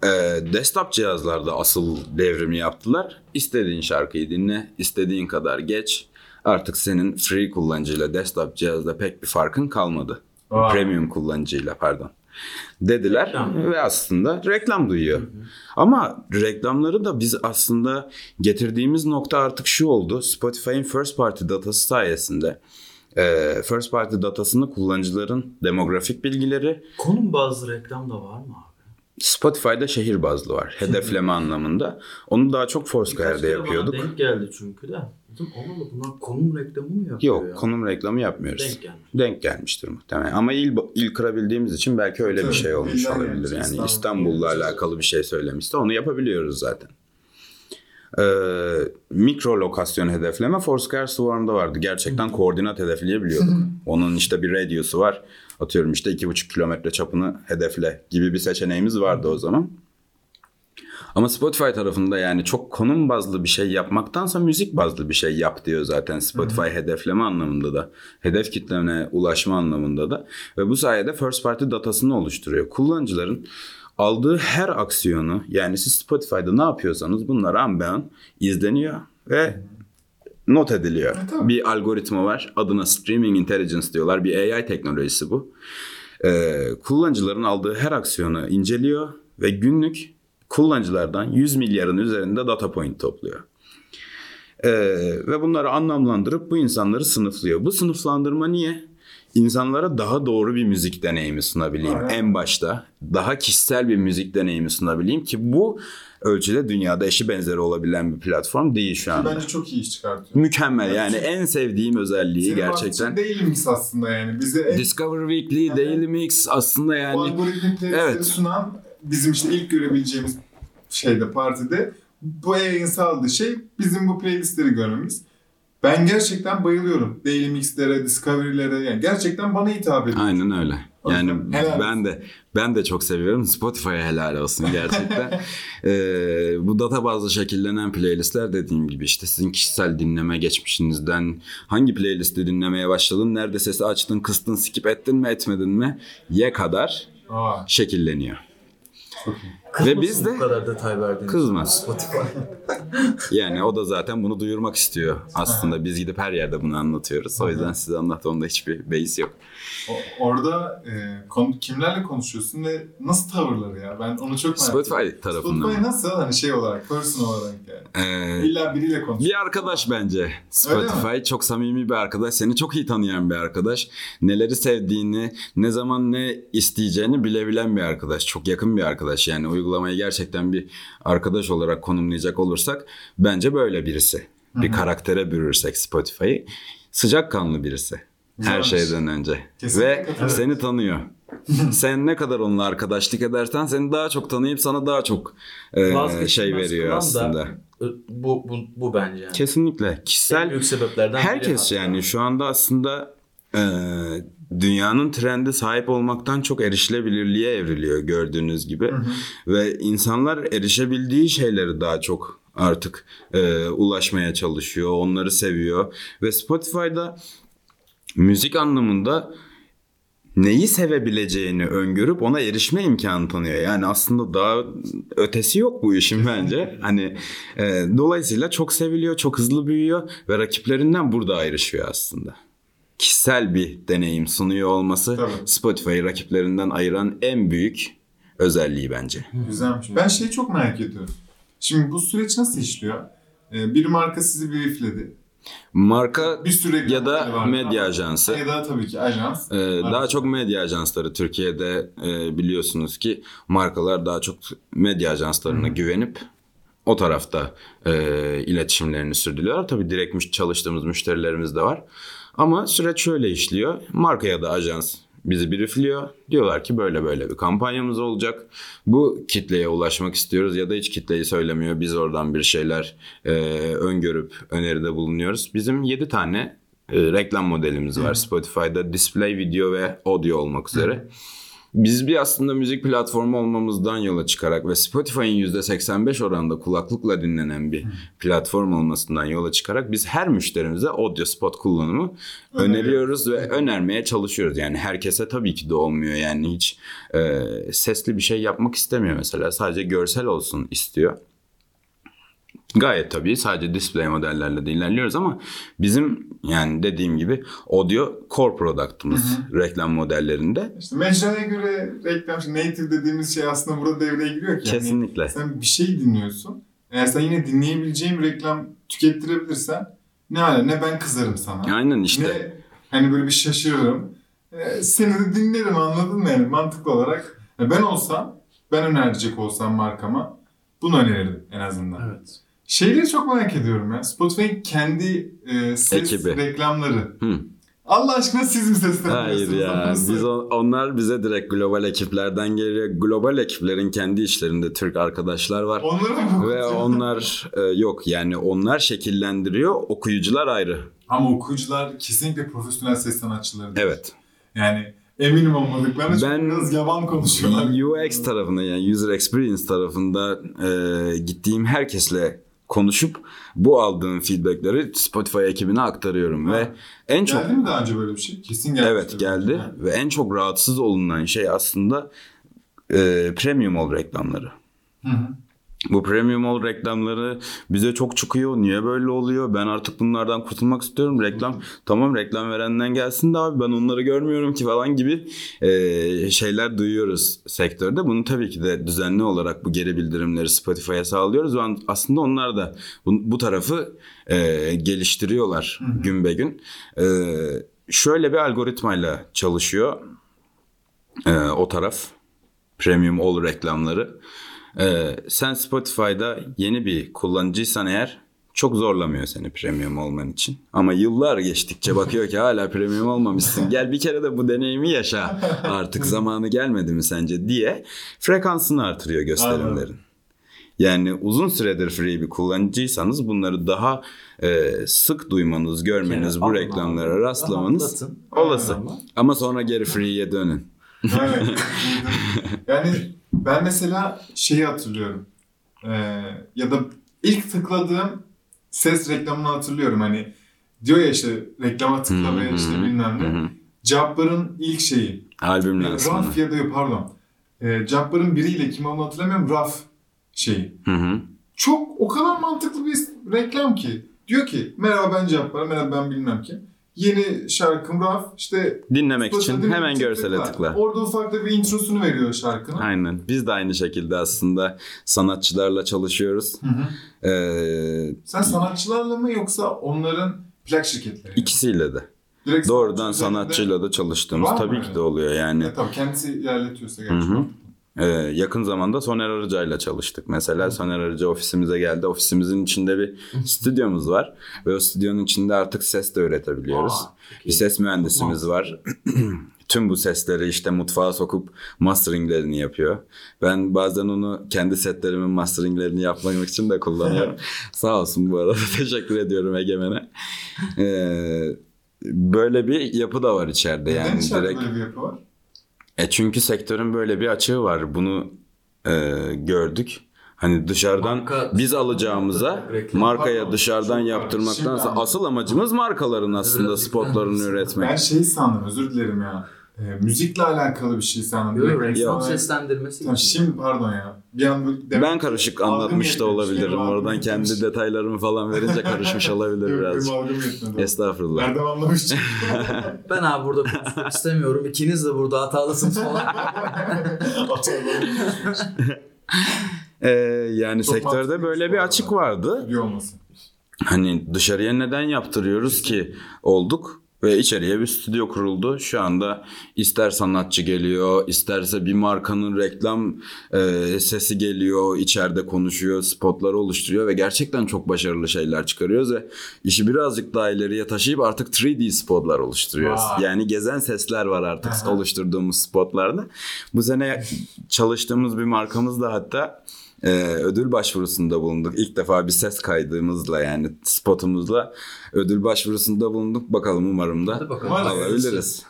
e, desktop cihazlarda asıl devrimi yaptılar. İstediğin şarkıyı dinle, istediğin kadar geç. Artık senin free kullanıcıyla desktop cihazda pek bir farkın kalmadı. Vay. Premium kullanıcıyla pardon. Dediler Reklam. ve aslında reklam duyuyor. Ama reklamları da biz aslında getirdiğimiz nokta artık şu oldu. Spotify'ın first party datası sayesinde e, first party datasını kullanıcıların demografik bilgileri Konum bazı reklam da var mı? Spotify'da şehir bazlı var. *laughs* Hedefleme anlamında. Onu daha çok Foursquare'de yapıyorduk. Bana denk geldi çünkü de. Dedim Allah bunlar konum reklamı mı yapıyor Yok ya? konum reklamı yapmıyoruz. Denk gelmiş. Denk gelmiştir muhtemelen. Ama il, il kırabildiğimiz için belki öyle bir şey olmuş olabilir. Yani İstanbul. İstanbul'la alakalı bir şey söylemişti. Onu yapabiliyoruz zaten. Ee, mikro lokasyon hedefleme Foursquare Swarm'da vardı. Gerçekten koordinat hedefleyebiliyorduk. *laughs* Onun işte bir radius'u var. Atıyorum işte iki buçuk kilometre çapını hedefle gibi bir seçeneğimiz vardı o zaman. Ama Spotify tarafında yani çok konum bazlı bir şey yapmaktansa müzik bazlı bir şey yap diyor zaten Spotify hedefleme anlamında da. Hedef kitlene ulaşma anlamında da. Ve bu sayede first party datasını oluşturuyor. Kullanıcıların aldığı her aksiyonu yani siz Spotify'da ne yapıyorsanız bunlar an be an izleniyor ve not ediliyor. E, tabii. Bir algoritma var. Adına Streaming Intelligence diyorlar. Bir AI teknolojisi bu. Ee, kullanıcıların aldığı her aksiyonu inceliyor ve günlük kullanıcılardan 100 milyarın üzerinde data point topluyor. Ee, ve bunları anlamlandırıp bu insanları sınıflıyor. Bu sınıflandırma niye? İnsanlara daha doğru bir müzik deneyimi sunabileyim Aynen. en başta. Daha kişisel bir müzik deneyimi sunabileyim ki bu ölçüde dünyada eşi benzeri olabilen bir platform değil şu anda. Bence çok iyi iş çıkartıyor. Mükemmel yani en sevdiğim özelliği Senin gerçekten. bahsettiğin Daily Mix aslında yani. Bize en Discover Weekly, Daily Mix aslında bu yani algoritmik playlistleri Evet. sunan bizim işte ilk görebileceğimiz şeyde partide bu yayın sağladığı şey bizim bu playlistleri görmemiz. Ben gerçekten bayılıyorum. Daily Mix'lere, Discovery'lere yani gerçekten bana hitap ediyor. Aynen öyle. Yani helal ben de ben de çok seviyorum. Spotify'a helal olsun gerçekten. *laughs* ee, bu data bazlı şekillenen playlistler dediğim gibi işte sizin kişisel dinleme geçmişinizden hangi playlisti dinlemeye başladın, nerede sesi açtın, kıstın, skip ettin mi, etmedin mi ye kadar Aa, şekilleniyor. çok iyi. Kızmasın Ve biz de- bu kadar detay verdiğiniz Kızmaz. Spotify. *laughs* Yani o da zaten bunu duyurmak istiyor. Aslında biz gidip her yerde bunu anlatıyoruz. O yüzden size anlatmamda hiçbir beis yok. O- orada e, konu, kimlerle konuşuyorsun ve nasıl tavırları ya? Ben onu çok merak Spotify ediyorum. tarafından Spotify nasıl hani şey olarak, person olarak yani. Ee, İlla biriyle konuşuyor. Bir arkadaş bence. Spotify çok samimi bir arkadaş. Seni çok iyi tanıyan bir arkadaş. Neleri sevdiğini, ne zaman ne isteyeceğini bilebilen bir arkadaş. Çok yakın bir arkadaş. Yani uygulamayı gerçekten bir arkadaş olarak konumlayacak olursak bence böyle birisi. Bir karaktere bürürsek Spotify'ı. Sıcakkanlı birisi. Her Güzelmiş. şeyden önce. Kesinlikle Ve katılıyorum. seni tanıyor. *laughs* Sen ne kadar onunla arkadaşlık edersen seni daha çok tanıyıp sana daha çok e, şey veriyor da aslında. Bu, bu, bu bence yani. Kesinlikle. En Kişisel büyük sebeplerden biri Herkes hatta. yani şu anda aslında e, dünyanın trendi sahip olmaktan çok erişilebilirliğe evriliyor gördüğünüz gibi. Ve insanlar erişebildiği şeyleri daha çok artık e, ulaşmaya çalışıyor, onları seviyor. Ve Spotify'da müzik anlamında neyi sevebileceğini öngörüp ona erişme imkanı tanıyor. Yani aslında daha ötesi yok bu işin bence. Hani e, dolayısıyla çok seviliyor, çok hızlı büyüyor ve rakiplerinden burada ayrışıyor aslında. Kişisel bir deneyim sunuyor olması Tabii. Spotify'ı rakiplerinden ayıran en büyük özelliği bence. Güzelmiş. Ben şeyi çok merak ediyorum. Şimdi bu süreç nasıl işliyor? Ee, bir marka sizi briefledi. Marka Bir süre ya da medya ajansı. Ya da tabii ki ajans. Ee, daha çok medya ajansları Türkiye'de e, biliyorsunuz ki markalar daha çok medya ajanslarına güvenip o tarafta e, iletişimlerini sürdürüyorlar. Tabii direkt çalıştığımız müşterilerimiz de var. Ama süreç şöyle işliyor. Marka ya da ajans bizi briefliyor. Diyorlar ki böyle böyle bir kampanyamız olacak. Bu kitleye ulaşmak istiyoruz ya da hiç kitleyi söylemiyor. Biz oradan bir şeyler e, öngörüp öneride bulunuyoruz. Bizim 7 tane e, reklam modelimiz var Spotify'da. Display, video ve audio olmak üzere. Biz bir aslında müzik platformu olmamızdan yola çıkarak ve Spotify'ın %85 oranında kulaklıkla dinlenen bir platform olmasından yola çıkarak biz her müşterimize audio spot kullanımı öneriyoruz ve önermeye çalışıyoruz. Yani herkese tabii ki de olmuyor. Yani hiç e, sesli bir şey yapmak istemiyor mesela. Sadece görsel olsun istiyor. Gayet tabii sadece display modellerle de ilerliyoruz ama bizim yani dediğim gibi audio core product'ımız reklam modellerinde. İşte mecraya göre reklam, native dediğimiz şey aslında burada devreye giriyor ki. Yani Kesinlikle. sen bir şey dinliyorsun. Eğer sen yine dinleyebileceğin bir reklam tükettirebilirsen ne hala ne ben kızarım sana. Aynen işte. Ne hani böyle bir şaşırırım. Ee, seni de dinlerim anladın mı yani mantıklı olarak. Ya ben olsam, ben önerecek olsam markama bunu önerirdim en azından. Evet. Şeyleri çok merak ediyorum ya. Spotify'ın kendi e, ses Ekibi. reklamları. Hı. Allah aşkına siz mi seslendiriyorsunuz? Hayır ya. Nasıl? Biz on- onlar bize direkt global ekiplerden geliyor. Global ekiplerin kendi işlerinde Türk arkadaşlar var. Onları mı? Ve onlar e, yok yani onlar şekillendiriyor. Okuyucular ayrı. Ama okuyucular kesinlikle profesyonel ses sanatçıları. değil. Evet. Yani eminim olmadıklarına Ben- ben... biraz yavan konuşuyorlar. UX tarafında yani user experience tarafında e, gittiğim herkesle konuşup bu aldığım feedbackleri Spotify ekibine aktarıyorum ve en çok Geldi mi daha önce böyle bir şey? Kesin geldi. Evet geldi ve en çok rahatsız olunan şey aslında e, premium ol reklamları. Hı hı. Bu premium ol reklamları bize çok çıkıyor. Niye böyle oluyor? Ben artık bunlardan kurtulmak istiyorum. Reklam tamam reklam verenden gelsin de abi ben onları görmüyorum ki falan gibi e, şeyler duyuyoruz sektörde. Bunu tabii ki de düzenli olarak bu geri bildirimleri Spotify'a sağlıyoruz. Ve aslında onlar da bu, bu tarafı e, geliştiriyorlar gün be gün. E, şöyle bir algoritmayla çalışıyor e, o taraf. Premium All reklamları. Ee, sen Spotify'da yeni bir kullanıcıysan eğer çok zorlamıyor seni premium olman için. Ama yıllar geçtikçe bakıyor ki hala premium olmamışsın. Gel bir kere de bu deneyimi yaşa. Artık zamanı gelmedi mi sence diye frekansını artırıyor gösterimlerin. Yani uzun süredir free bir kullanıcıysanız bunları daha e, sık duymanız, görmeniz, Yani bu reklamlara abi. rastlamanız olası. Ama Ama sonra geri free'ye dönün. Evet. *laughs* yani ben mesela şeyi hatırlıyorum. Ee, ya da ilk tıkladığım ses reklamını hatırlıyorum. Hani diyor ya işte reklama tıkla ve işte bilmem ne. Jabbar'ın ilk şeyi. Albüm lansmanı. Raf ya da pardon. Ee, Jabbar'ın biriyle kim olduğunu hatırlamıyorum. Raf şeyi. Hı hı. Çok o kadar mantıklı bir reklam ki. Diyor ki merhaba ben Jabbar, merhaba ben bilmem ki. Yeni şarkım Raf işte Dinlemek için hemen tıkla, görsele tıkla. Orada ufak da bir introsunu veriyor şarkının. Aynen. Biz de aynı şekilde aslında sanatçılarla çalışıyoruz. Hı hı. Ee, Sen sanatçılarla mı yoksa onların plak şirketleri? ikisiyle de. Direkt Doğrudan sanatçıyla da çalıştığımız tabii öyle? ki de oluyor yani. Ya, tabii kendisi ilerletiyorsa Hı gerçekten. hı. Ee, yakın zamanda Soner Arıca'yla çalıştık. Mesela Soner Arıca ofisimize geldi. Ofisimizin içinde bir stüdyomuz var. Ve o stüdyonun içinde artık ses de üretebiliyoruz. Aa, bir ses mühendisimiz var. *clears throat* Tüm bu sesleri işte mutfağa sokup masteringlerini yapıyor. Ben bazen onu kendi setlerimin masteringlerini yapmak için de kullanıyorum. *laughs* Sağ olsun bu arada *laughs* teşekkür ediyorum Egemen'e. Ee, böyle bir yapı da var içeride Neden yani içeride direkt. böyle bir yapı var? E çünkü sektörün böyle bir açığı var. Bunu e, gördük. Hani dışarıdan Marka- biz alacağımıza markaya Pardon, dışarıdan yaptırmaktansa asıl amacımız markaların aslında spotlarını üretmek. Ben şey sandım özür dilerim ya. Ee, müzikle alakalı bir şey sandım. Yok, reklam seslendirmesi Tamam, için. şimdi pardon ya. Bir an böyle Ben karışık anlatmış da olabilirim. algım Oradan kendi yetmemiş. detaylarımı falan verince karışmış *laughs* olabilir Yok, yetmedi. Estağfurullah. Erdem anlamış çünkü. *laughs* Ben abi burada istemiyorum. İkiniz de burada hatalısınız falan. *laughs* Ee, yani Çok sektörde böyle bu bir açık vardı. Hani dışarıya neden yaptırıyoruz ki olduk ve içeriye bir stüdyo kuruldu. Şu anda ister sanatçı geliyor, isterse bir markanın reklam e, sesi geliyor, içeride konuşuyor, spotları oluşturuyor ve gerçekten çok başarılı şeyler çıkarıyoruz ve işi birazcık daha ileriye taşıyıp artık 3D spotlar oluşturuyoruz. Vay. Yani gezen sesler var artık Aha. oluşturduğumuz spotlarda. Bu sene çalıştığımız bir markamız da hatta e, ödül başvurusunda bulunduk. İlk defa bir ses kaydımızla yani spotumuzla ödül başvurusunda bulunduk. Bakalım umarım da bakalım. Alabiliriz.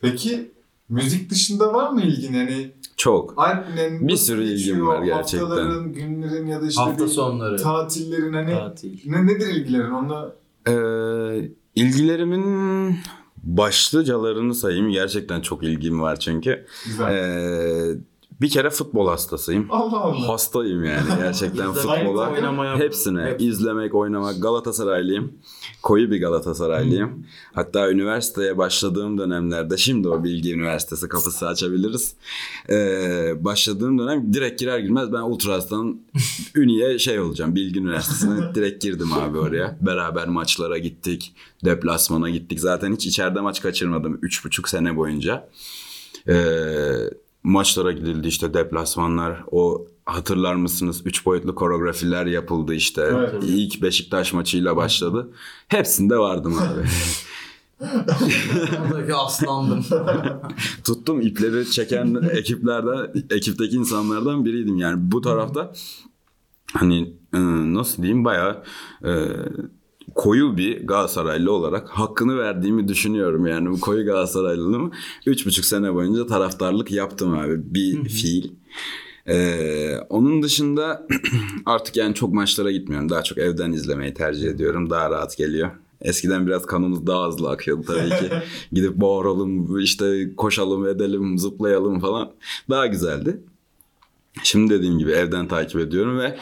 Peki müzik dışında var mı ilgin? Hani Çok. Alp'in Bir sürü ilgim var gerçekten. Haftaların, günlerin ya da işte Hafta sonları. tatillerin hani Tatil. ne nedir ilgilerin? Onunla Ee, ilgilerimin başlıcalarını sayayım. Gerçekten çok ilgim var çünkü. güzel. Ee, bir kere futbol hastasıyım. Allah Allah. Hastayım yani *laughs* gerçekten futbola. oynamaya- Hepsine Hepsine. izlemek, oynamak. Galatasaraylıyım. Koyu bir Galatasaraylıyım. Hatta üniversiteye başladığım dönemlerde şimdi o Bilgi Üniversitesi kapısı açabiliriz. Ee, başladığım dönem direkt girer girmez ben Ultras'tan *laughs* Üni'ye şey olacağım. Bilgi Üniversitesi'ne *laughs* direkt girdim abi oraya. Beraber maçlara gittik. Deplasmana gittik. Zaten hiç içeride maç kaçırmadım 3,5 sene boyunca. Ee, maçlara gidildi işte deplasmanlar o hatırlar mısınız? 3 boyutlu koreografiler yapıldı işte. Evet. ilk Beşiktaş maçıyla başladı. Hepsinde vardım abi. *laughs* Buradaki aslandım. *laughs* tuttum ipleri çeken ekiplerden ekipteki insanlardan biriydim yani. Bu tarafta hani e, nasıl diyeyim? Bayağı e, koyu bir Galatasaraylı olarak hakkını verdiğimi düşünüyorum yani bu koyu Galatasaraylılığımı üç buçuk sene boyunca taraftarlık yaptım abi bir fiil. Ee, onun dışında *clears throat* artık yani çok maçlara gitmiyorum. Daha çok evden izlemeyi tercih ediyorum. Daha rahat geliyor. Eskiden biraz kanımız daha hızlı akıyordu tabii ki. *laughs* Gidip bağıralım, işte koşalım, edelim, zıplayalım falan. Daha güzeldi. Şimdi dediğim gibi evden takip ediyorum ve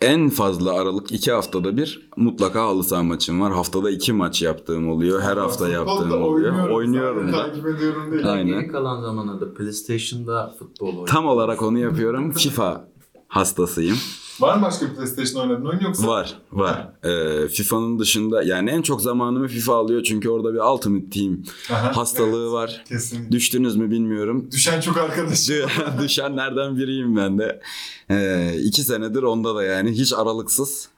en fazla aralık iki haftada bir mutlaka halı saha maçım var. Haftada iki maç yaptığım oluyor. Her hafta yaptığım oluyor. Oynuyorum sadece da. Takip ediyorum değil. Aynen. Geri kalan zamanlarda PlayStation'da futbol oynuyorum. Tam olarak onu yapıyorum. *laughs* FIFA hastasıyım. Var mı başka PlayStation oynadığın oyun yoksa? Var, var. Ee, FIFA'nın dışında yani en çok zamanımı FIFA alıyor çünkü orada bir Ultimate Team Aha, hastalığı evet, var. Kesin. Düştünüz mü bilmiyorum. Düşen çok arkadaş. *laughs* *laughs* Düşenlerden biriyim ben de. Ee, iki senedir onda da yani hiç aralıksız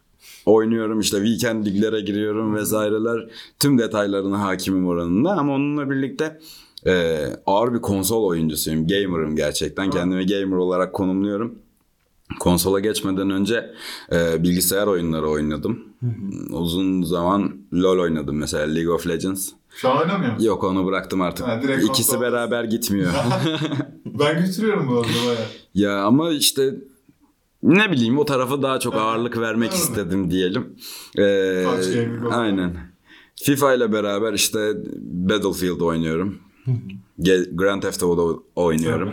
oynuyorum işte weekend liglere giriyorum vesaireler. Tüm detaylarına hakimim oranında ama onunla birlikte e, ağır bir konsol oyuncusuyum. Gamer'ım gerçekten. Kendimi gamer olarak konumluyorum. Konsola geçmeden önce e, bilgisayar oyunları oynadım. Uzun zaman LoL oynadım mesela League of Legends. Şu an oynamıyor musun? Yok onu bıraktım artık. Ha, İkisi konsol. beraber gitmiyor. *laughs* Ben götürüyorum bu arada baya. ya ama işte ne bileyim o tarafa daha çok ağırlık vermek Evet. istedim diyelim. Ee, aynen. FIFA ile beraber işte Battlefield oynuyorum. Grand Theft Auto oynuyorum.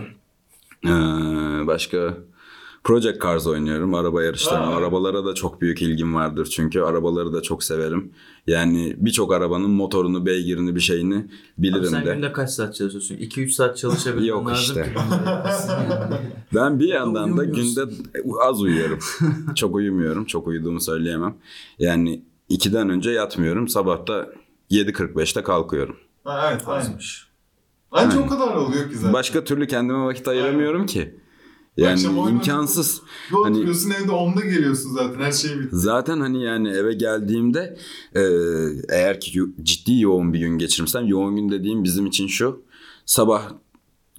Ee, başka Project Cars oynuyorum. Araba yarışlarını. Aa. Arabalara da çok büyük ilgim vardır çünkü arabaları da çok severim. Yani birçok arabanın motorunu, beygirini, bir şeyini Abi bilirim sen de. günde kaç saat çalışıyorsun? 2-3 saat çalışabilmen Yok lazım işte. yani. *laughs* Ben bir yandan da günde az uyuyorum. *laughs* çok uyumuyorum. Çok uyuduğumu söyleyemem. Yani 2'den önce yatmıyorum. Sabah da 7.45'te kalkıyorum. Ha, evet aynen. Azmış. Anca Aynen. o kadar oluyor ki zaten. Başka türlü kendime vakit ayıramıyorum ki. Yani Akşam imkansız. Hani oturuyorsun evde 10'da geliyorsun zaten her şey bitti. zaten hani yani eve geldiğimde e, eğer ki ciddi yoğun bir gün geçirmişsem yoğun gün dediğim bizim için şu. Sabah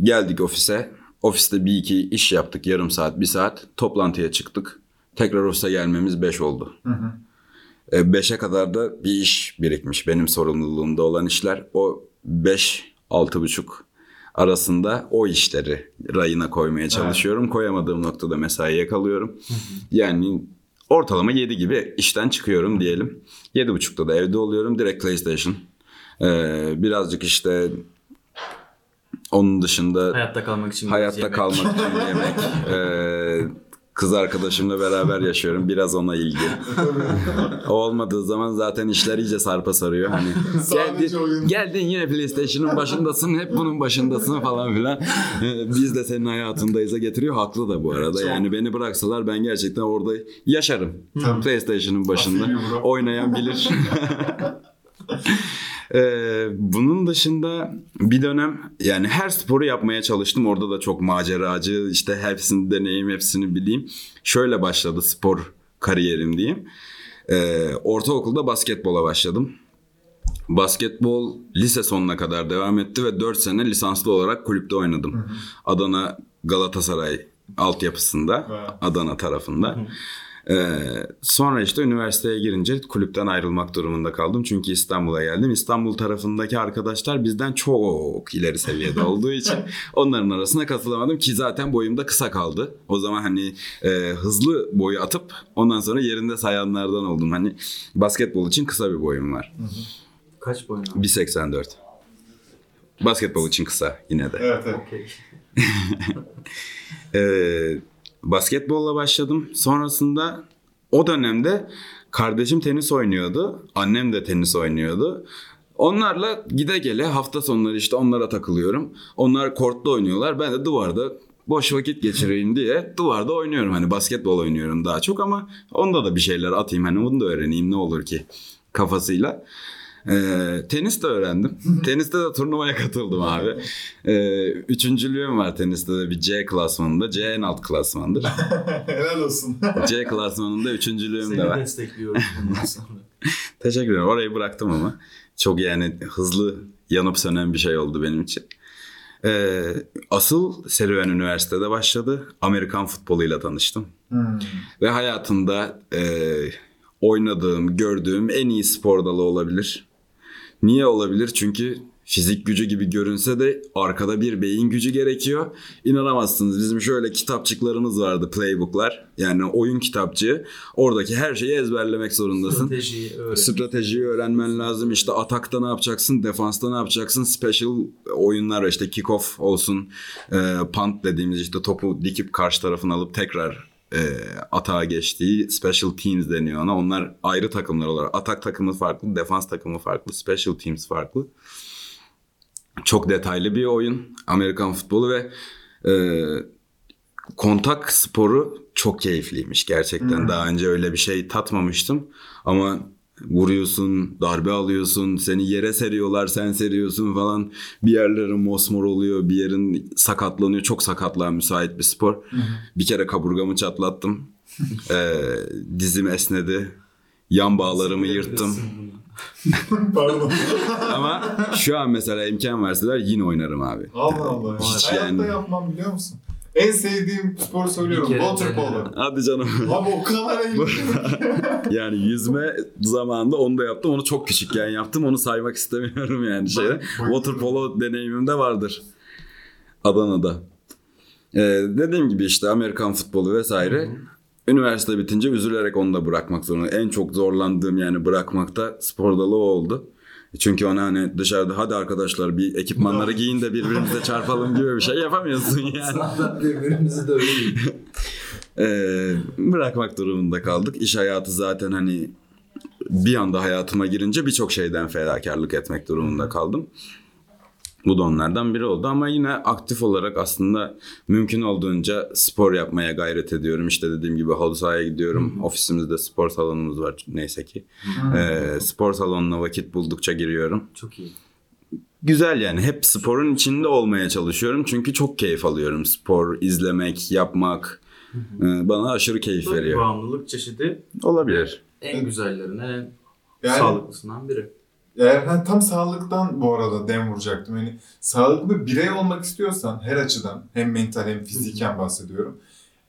geldik ofise. Ofiste bir iki iş yaptık yarım saat bir saat. Toplantıya çıktık. Tekrar ofise gelmemiz 5 oldu. Hı hı. 5'e kadar da bir iş birikmiş. Benim sorumluluğumda olan işler. O 5 altı buçuk arasında o işleri rayına koymaya çalışıyorum. Koyamadığım noktada mesaiye kalıyorum. Yani ortalama 7 gibi işten çıkıyorum diyelim. 7.30'da da evde oluyorum. Direkt PlayStation. Ee, birazcık işte onun dışında Hayatta kalmak için Hayatta yemek. kalmak için yemek. *laughs* Ee, kız arkadaşımla beraber yaşıyorum. Biraz ona ilgi. *laughs* o olmadığı zaman zaten işler iyice sarpa sarıyor. Hani *laughs* geldin, geldin yine PlayStation'ın başındasın. Hep bunun başındasın falan filan. Ee, Biz de senin hayatındayız'a getiriyor. Haklı da bu arada. Yani beni bıraksalar ben gerçekten orada yaşarım. PlayStation'ın başında. Oynayan bilir. *laughs* Ee, bunun dışında bir dönem yani her sporu yapmaya çalıştım. Orada da çok maceracı işte hepsini deneyim hepsini bileyim. Şöyle başladı spor kariyerim diyeyim. Ee, ortaokulda basketbola başladım. Basketbol lise sonuna kadar devam etti ve 4 sene lisanslı olarak kulüpte oynadım. Adana Galatasaray altyapısında, Evet. Adana tarafında. Ee, sonra işte üniversiteye girince kulüpten ayrılmak durumunda kaldım. Çünkü İstanbul'a geldim. İstanbul tarafındaki arkadaşlar bizden çok ileri seviyede *laughs* olduğu için onların arasına katılamadım ki zaten boyum da kısa kaldı. O zaman hani e, hızlı boyu atıp ondan sonra yerinde sayanlardan oldum. Hani basketbol için kısa bir boyum var. Kaç boyun? 1.84. Basketbol için kısa yine de. Evet evet. Okey. *laughs* Ee, basketbolla başladım. Sonrasında o dönemde kardeşim tenis oynuyordu. Annem de tenis oynuyordu. Onlarla gide gele hafta sonları işte onlara takılıyorum. Onlar kortta oynuyorlar. Ben de duvarda boş vakit geçireyim diye duvarda oynuyorum. Hani basketbol oynuyorum daha çok ama onda da bir şeyler atayım. Hani bunu da öğreneyim ne olur ki kafasıyla. Ee, tenis de öğrendim. Teniste de turnuvaya katıldım abi. Ee, üçüncülüğüm var teniste de bir C klasmanında. C en alt klasmandır. *laughs* Helal olsun. C klasmanında üçüncülüğüm de Seni var. destekliyorum bundan *laughs* sonra. Teşekkür ederim. Orayı bıraktım ama. Çok yani hızlı yanıp sönen bir şey oldu benim için. Ee, asıl serüven üniversitede başladı. Amerikan futboluyla tanıştım. Hmm. Ve hayatımda e, oynadığım, gördüğüm en iyi spor dalı olabilir. Niye olabilir? Çünkü fizik gücü gibi görünse de arkada bir beyin gücü gerekiyor. İnanamazsınız bizim şöyle kitapçıklarımız vardı playbooklar. Yani oyun kitapçığı. Oradaki her şeyi ezberlemek zorundasın. Stratejiyi öğren. Stratejiyi öğrenmen lazım. İşte atakta ne yapacaksın, defansta ne yapacaksın? Special oyunlar işte kick-off olsun, e, punt dediğimiz işte topu dikip karşı tarafına alıp tekrar e, atağa geçtiği special teams deniyor ona. Onlar ayrı takımlar olarak. Atak takımı farklı, defans takımı farklı, special teams farklı. Çok detaylı bir oyun. Amerikan futbolu ve e, kontak sporu çok keyifliymiş gerçekten. Daha önce öyle bir şey tatmamıştım. Ama vuruyorsun, darbe alıyorsun, seni yere seriyorlar, sen seriyorsun falan. Bir yerlerin mosmor oluyor, bir yerin sakatlanıyor. Çok sakatlığa müsait bir spor. Bir kere kaburgamı çatlattım. *laughs* Ee, dizim esnedi. Yan bağlarımı yırttım. *laughs* Pardon. Ama şu an mesela imkan verseler yine oynarım abi. Allah Allah. Hiç Hayatta yani. yapmam biliyor musun? En sevdiğim spor söylüyorum. Bir kere Water polo. denedim. Hadi canım. *laughs* Abi o kadar eğlenceli. *laughs* yani yüzme zamanında onu da yaptım. Onu çok küçükken yaptım. Onu saymak istemiyorum yani şeye. bayılıyorum. Water polo deneyimim de vardır. Adana'da. Ee, dediğim gibi işte Amerikan futbolu vesaire. Üniversite bitince üzülerek onu da bırakmak zorunda. En çok zorlandığım yani bırakmakta spor dalı o oldu. Çünkü ona hani dışarıda hadi arkadaşlar bir ekipmanları giyin de birbirimize çarpalım gibi bir şey yapamıyorsun *laughs* yani. Sınavda birbirimizi. Ee, *laughs* bırakmak durumunda kaldık. İş hayatı zaten hani bir anda hayatıma girince birçok şeyden fedakarlık etmek durumunda kaldım. Bu da onlardan biri oldu ama yine aktif olarak aslında mümkün olduğunca spor yapmaya gayret ediyorum. İşte dediğim gibi halı sahaya gidiyorum. Ofisimizde spor salonumuz var neyse ki. Ee, spor salonuna vakit buldukça giriyorum. Çok iyi. Güzel yani hep sporun içinde olmaya çalışıyorum. Çünkü çok keyif alıyorum. Spor, izlemek, yapmak ee, bana aşırı keyif veriyor. Bağımlılık çeşidi Olabilir. en güzellerine, en Yani sağlıklısından biri. Eğer ben tam sağlıktan bu arada dem vuracaktım. Yani sağlıklı bir birey olmak istiyorsan her açıdan hem mental hem fiziken bahsediyorum.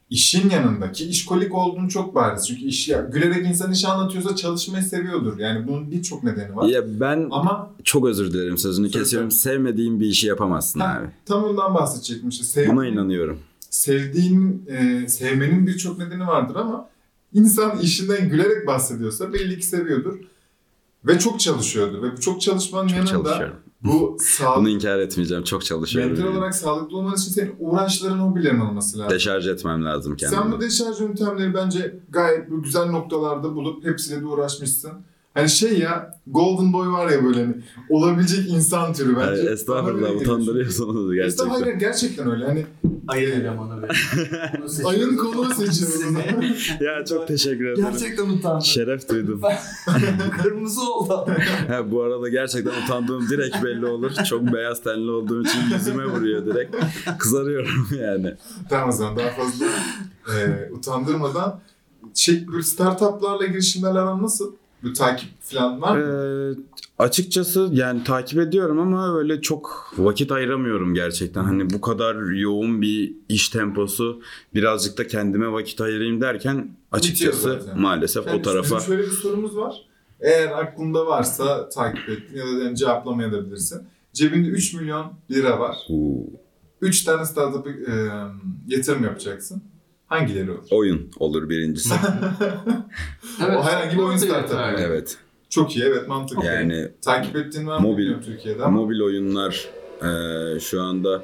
İşin yanındaki işkolik olduğunu çok bariz. Çünkü iş ya, gülerek insan işi anlatıyorsa çalışmayı seviyordur. Yani bunun birçok nedeni var. Ya ben Ama çok özür dilerim sözünü Söyle. kesiyorum. Sevmediğim bir işi yapamazsın Ha, abi. tam ondan bahsedecektim işte. Sev- Buna inanıyorum. sevdiğin, e, sevmenin birçok nedeni vardır ama insan işinden gülerek bahsediyorsa belli ki seviyordur. Ve çok çalışıyordur. Ve bu çok çalışmanın Çok yanında bu *laughs* sağlık, Bunu inkar etmeyeceğim. Çok çalışıyorum. mental yani. olarak sağlıklı olman için senin uğraşların, hobilerin olması lazım. Deşarj etmem lazım kendimi. Sen bu deşarj yöntemleri bence gayet bu güzel noktalarda bulup hepsiyle de uğraşmışsın. Hani şey ya, Golden Boy var ya böyle hani olabilecek insan türü bence. Ay, Bana estağfurullah utandırıyorsunuz Estağfurullah gerçekten. hayır, gerçekten öyle. Hani Ayın elemanı be. Bunu *laughs* seçiyorum. ayın konuğu seçiyoruz. *laughs* ya çok teşekkür ederim. Gerçekten utandım. Şeref duydum. *laughs* Kırmızı oldu. Ha, bu arada gerçekten utandığım direkt belli olur. Çok beyaz tenli olduğum için yüzüme vuruyor direkt. Kızarıyorum yani. Tamam o zaman daha fazla e, utandırmadan şey, startuplarla girişimlerle aran nasıl? Bu takip falan var mı? Ee, açıkçası yani takip ediyorum ama öyle çok vakit ayıramıyorum gerçekten. Hani bu kadar yoğun bir iş temposu birazcık da kendime vakit ayırayım derken açıkçası maalesef Yani o tarafa Bizim şöyle bir sorumuz var. Eğer aklında varsa takip et ya da yani cevaplamayabilirsin. Cebinde 3 milyon lira var. Uu, 3 tane startup'a e, yatırım yapacaksın. Hangileri olur? oyun olur birincisi. *laughs* O herhangi bir oyun startup. evet. Çok iyi evet mantıklı. Yani Takip ettiğin var mı Mobil. Türkiye'de ama. mobil oyunlar e, şu anda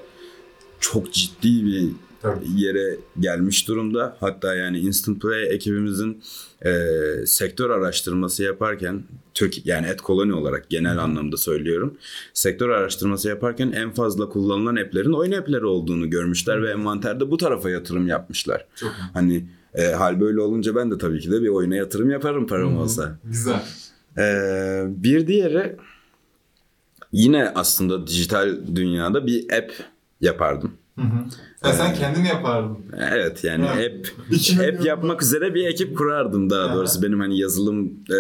çok ciddi bir Tabii. yere gelmiş durumda. Hatta yani Instant Play ekibimizin e, sektör araştırması yaparken Türk yani et koloni olarak genel anlamda söylüyorum. Sektör araştırması yaparken en fazla kullanılan app'lerin oyun app'leri olduğunu görmüşler ve envanterde bu tarafa yatırım yapmışlar. Çok Hani e, hal böyle olunca ben de tabii ki de bir oyuna yatırım yaparım param Hı hı. olsa. güzel. Ee, bir diğeri yine aslında dijital dünyada bir app yapardım. Hı hı. Ya sen kendini yapardın. Evet yani Ha. app app yapmak üzere bir ekip kurardım daha Aha. doğrusu. Benim hani yazılım e,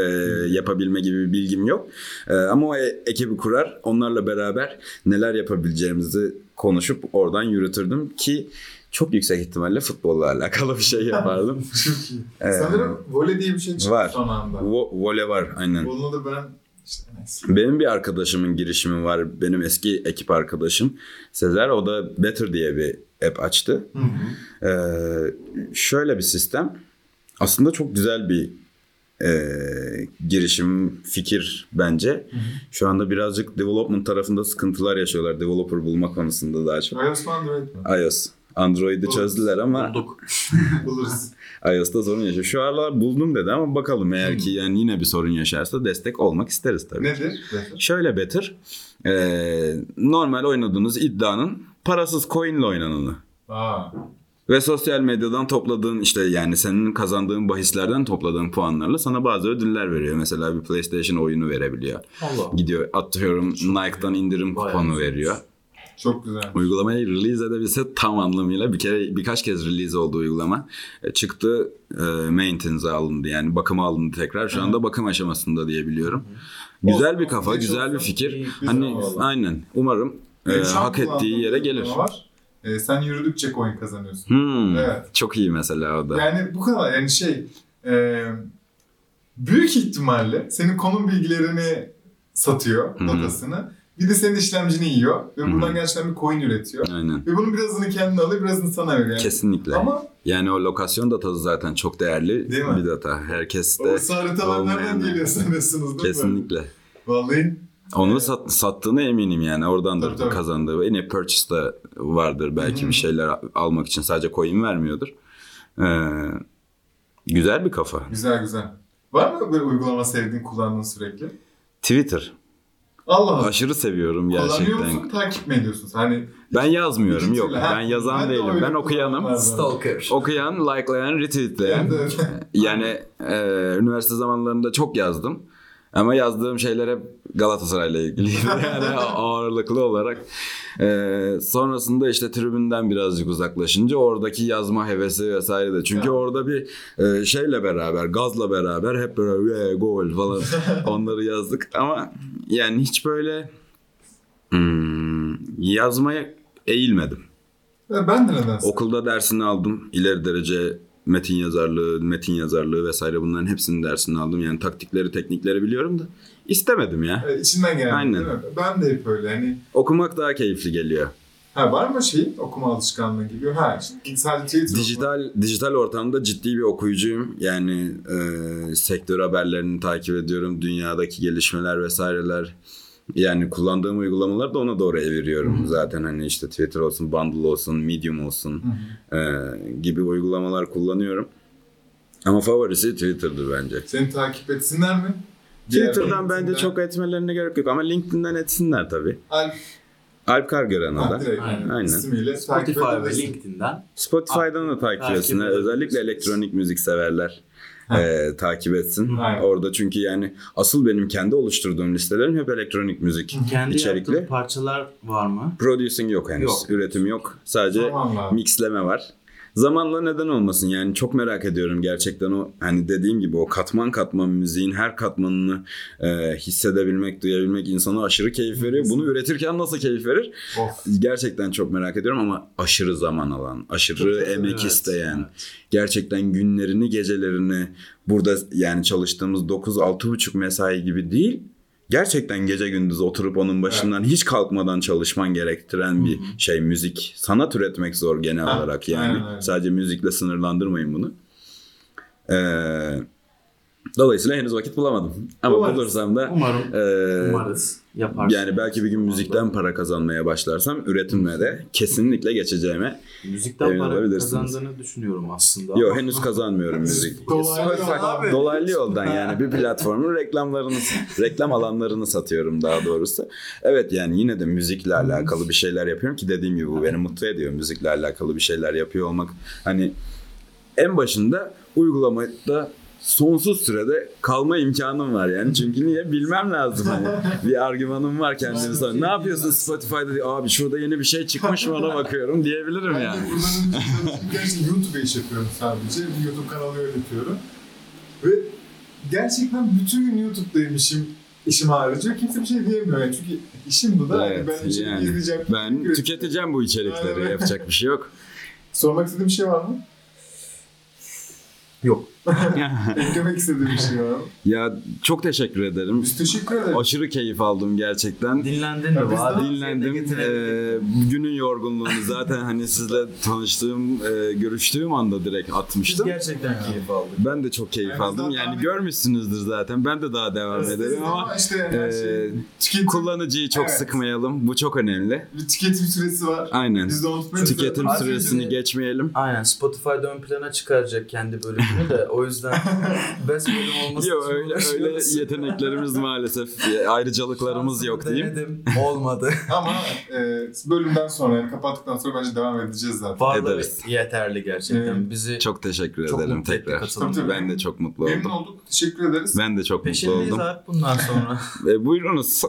yapabilme gibi bir bilgim yok. E, ama o e- ekibi kurar. Onlarla beraber neler yapabileceğimizi konuşup oradan yürütürdüm ki çok yüksek ihtimalle futbolla alakalı bir şey yapardım. *laughs* Çok iyi. Ee, Sanırım voley diye bir şey çıktı var. son anda. Vo- Vole var aynen. Onu da ben işte neyse. Benim bir arkadaşımın girişimi var. Benim eski ekip arkadaşım Sezer. O da Better diye bir app açtı. Hı hı. Ee, şöyle bir sistem. Aslında çok güzel bir e, girişim, fikir bence. Şu anda birazcık development tarafında sıkıntılar yaşıyorlar. Developer bulma konusunda daha çok. iOS mu Android mi? iOS. Android'i çözdüler ama Bulduk. *laughs* Buluruz. iOS'ta sorun yaşıyor. Şu aralar buldum dedi ama bakalım eğer ki yani yine bir sorun yaşarsa destek olmak isteriz tabii. Nedir? Şöyle Better. Ee, normal oynadığınız iddianın parasız coin ile oynananı. Aa. Ve sosyal medyadan topladığın işte yani senin kazandığın bahislerden topladığın puanlarla sana bazı ödüller veriyor. Mesela bir PlayStation oyunu verebiliyor. Allah. Gidiyor atıyorum Nike'dan indirim Bayağı kuponu güzel. veriyor. Çok güzel. Uygulamayı release edebilse tam anlamıyla bir kere birkaç kez release oldu uygulama. E, çıktı e, maintenance'a alındı yani bakıma alındı tekrar. Şu anda bakım aşamasında diyebiliyorum. Güzel bir kafa, güzel bir fikir. Hani aynen umarım e, an hak ettiği yere gelir. Var. e, sen yürüdükçe coin kazanıyorsun. Hmm, Evet. Çok iyi mesela o da. Yani bu kadar yani şey e, büyük ihtimalle senin konum bilgilerini satıyor Hı hı. Bir de senin işlemcini yiyor ve Hı hı. buradan gerçekten bir coin üretiyor. Aynen. Ve bunun birazını kendine alıyor, birazını sana veriyor. Yani. Kesinlikle. Ama Yani o lokasyon datası zaten çok değerli Değil mi? bir data. Herkes o de ısı haritalar nereden geliyor sanıyorsunuz değil mi? kesinlikle. Vallahi Onu Evet. sat, sattığına eminim yani. Oradandır Tabii, tabii. kazandığı. Yine purchase da vardır. Belki Hı hı. bir şeyler almak için sadece coin vermiyordur. Ee, güzel bir kafa. güzel güzel. Var mı böyle uygulama sevdiğin, kullandığın sürekli? Twitter. Allah Allah. Aşırı seviyorum Kullanıyor gerçekten. musun, takip mi ediyorsun? Hani Ben yazmıyorum yok. Ben yazan ben de değilim. Ben okuyanım. Stalker. Okuyan, likelayan, retweetleyen. Yani e, üniversite zamanlarında çok yazdım. Ama yazdığım şeyler hep Galatasaray'la ilgiliydi. *laughs* Yani ağırlıklı olarak. E, sonrasında işte tribünden birazcık uzaklaşınca oradaki yazma hevesi vesaire de. Çünkü Ya. orada bir e, şeyle beraber, gazla beraber hep böyle "Yeah, gol falan *laughs* onları yazdık. Ama yani hiç böyle hmm, yazmaya eğilmedim. Ya ben de nedense. Okulda dersini aldım. İleri derece metin yazarlığı, metin yazarlığı vesaire bunların hepsinin dersini aldım. Yani taktikleri, teknikleri biliyorum da istemedim ya. Evet, içinden gelen Aynen. değil mi? Ben de hep öyle. Hani Okumak daha keyifli geliyor. ha, var mı şey okuma alışkanlığı gibi? Ha, sadece Twitter Dijital dijital ortamda ciddi bir okuyucuyum. Yani e, sektör haberlerini takip ediyorum. Dünyadaki gelişmeler vesaireler. Yani kullandığım uygulamaları da ona doğru eviriyorum. Zaten hani işte Twitter olsun, Bundle olsun, Medium olsun Hı hı. e, gibi uygulamalar kullanıyorum. Ama favorisi Twitter'dır bence. Seni takip etsinler mi? Diğer Twitter'dan bence LinkedIn'den. çok etmelerine gerek yok ama LinkedIn'den etsinler tabii. Alp Alp Kargören direkt Aynen. Aynen. ismiyle Spotify ve. LinkedIn'den. Spotify'dan da takip Takip etsinler. Özellikle elektronik müzik severler. E, takip etsin. Aynen. Orada çünkü yani asıl benim kendi oluşturduğum listelerim hep elektronik müzik Kendi içerikli. parçalar var mı? Producing yok henüz. Yok. Üretim yok. Sadece Zamanla. mixleme var. Zamanla neden olmasın yani çok merak ediyorum gerçekten o hani dediğim gibi o katman katman müziğin her katmanını e, hissedebilmek, duyabilmek insana aşırı keyif veriyor. Bunu üretirken nasıl keyif verir? Of. Gerçekten çok merak ediyorum ama aşırı zaman alan, aşırı emek Evet, isteyen, evet. gerçekten günlerini, gecelerini burada yani çalıştığımız 9-6,5 mesai gibi değil. Gerçekten gece gündüz oturup onun başından hiç kalkmadan çalışman gerektiren bir şey müzik. Sanat üretmek zor genel Ha, olarak yani. aynen, aynen. Sadece müzikle sınırlandırmayın bunu. Ee, dolayısıyla henüz vakit bulamadım. Ama Umarız. bulursam da Umarım. ee, Umarız. Yaparsın. yani belki bir gün müzikten para kazanmaya başlarsam üretimle de kesinlikle geçeceğime. Müzikten emin para kazandığını düşünüyorum aslında. Yok henüz kazanmıyorum müzik. Dolaylı. Dolaylı yoldan yani bir platformun reklamlarını, reklam alanlarını satıyorum daha doğrusu. Evet yani yine de müzikle alakalı bir şeyler yapıyorum ki dediğim gibi bu beni mutlu ediyor. Müzikle alakalı bir şeyler yapıyor olmak. Hani en başında uygulamada sonsuz sürede kalma imkanım var yani. Çünkü niye? Bilmem lazım hani. *laughs* Bir argümanım var kendimi sana. Ne yapıyorsun Spotify'da? diye, Abi şurada yeni bir şey çıkmış mı ona *laughs* bakıyorum diyebilirim yani. gerçekten *laughs* YouTube'a iş yapıyorum sadece. Bir YouTube kanalı yönetiyorum. Ve gerçekten bütün gün YouTube'daymışım işim harici. Kimse bir şey diyemiyor yani. Çünkü işim bu da. Evet, ben içerik yani. izleyeceğim. Ben tüketeceğim bu içerikleri. Yapacak bir şey yok. Sormak istediğim bir şey var mı? Yok. *laughs* Eklemek istediğim bir şey var? Ya çok teşekkür ederim. Biz teşekkür ederiz. Aşırı keyif aldım gerçekten. Dinlendin mi? biz de- Dinlendim. Ee, günün yorgunluğunu zaten hani sizle tanıştığım, e, görüştüğüm anda direkt Biz atmıştım. gerçekten keyif aldık. Ben de çok keyif Yani biz aldım. Yani görmüşsünüzdür zaten. Ben de daha devam ederim ama işte e, şey, kullanıcıyı çok Evet. sıkmayalım. Bu çok önemli. bir tüketim süresi var. Aynen. Biz de. Tüketim süresini geçmeyelim. Aynen Spotify'da ön plana çıkaracak kendi bölümünü de *laughs* o yüzden *laughs* best bölüm olması Yok öyle öyle yeteneklerimiz maalesef ayrıcalıklarımız yok diyeyim. Denedim. Olmadı. *laughs* Ama e, bölümden sonra yani kapattıktan sonra bence devam edeceğiz zaten. Varlığı Ederiz. yeterli gerçekten. Evet. Bizi Çok teşekkür çok ederim mutlu tekrar. Tabii, tabii. Ben de çok mutlu Memnun oldum. olduk. Teşekkür ederiz. Ben de çok mutlu peşindeyiz oldum. abi bundan sonra. *laughs* E, buyurunuz.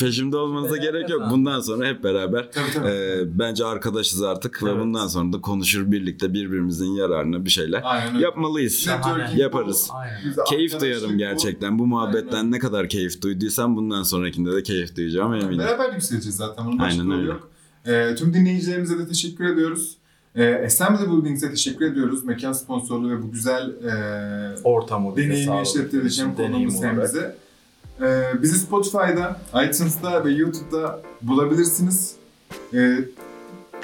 Peşimde olmanıza gerek yok. Bundan sonra hep beraber Tabii tabii. e, bence arkadaşız artık ve Evet. bundan sonra da konuşur birlikte birbirimizin yararına bir şeyler Aynen öyle. yapmalıyız. Networking Yaparız. Aynen. Biz Keyif arkadaşlık duyarım bu. gerçekten. Bu muhabbetten Aynen. ne kadar keyif duyduysam bundan sonrakinde de keyif duyacağım eminim. Beraber yükseleceğiz zaten. Bunun Aynen öyle. yok. Ee, tüm dinleyicilerimize de teşekkür ediyoruz. Ee, Assembly Buildings'e teşekkür ediyoruz. Mekan sponsorluğu ve bu güzel e, Ortamı bize deneyimi işlettirdiği için konuğumuz hem bize. Ee, bizi Spotify'da, iTunes'da ve YouTube'da bulabilirsiniz. Ee,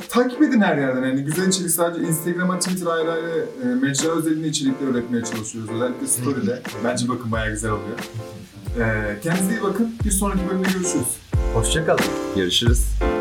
takip edin her yerden. Yani güzel içerik sadece Instagram'a, Twitter ayrı ayrı e, mecra özelinde içerikler üretmeye çalışıyoruz. Özellikle Story'de. Bence bakın bayağı güzel oluyor. Ee, kendinize iyi bakın. Bir sonraki bölümde görüşürüz. Hoşçakalın. Görüşürüz.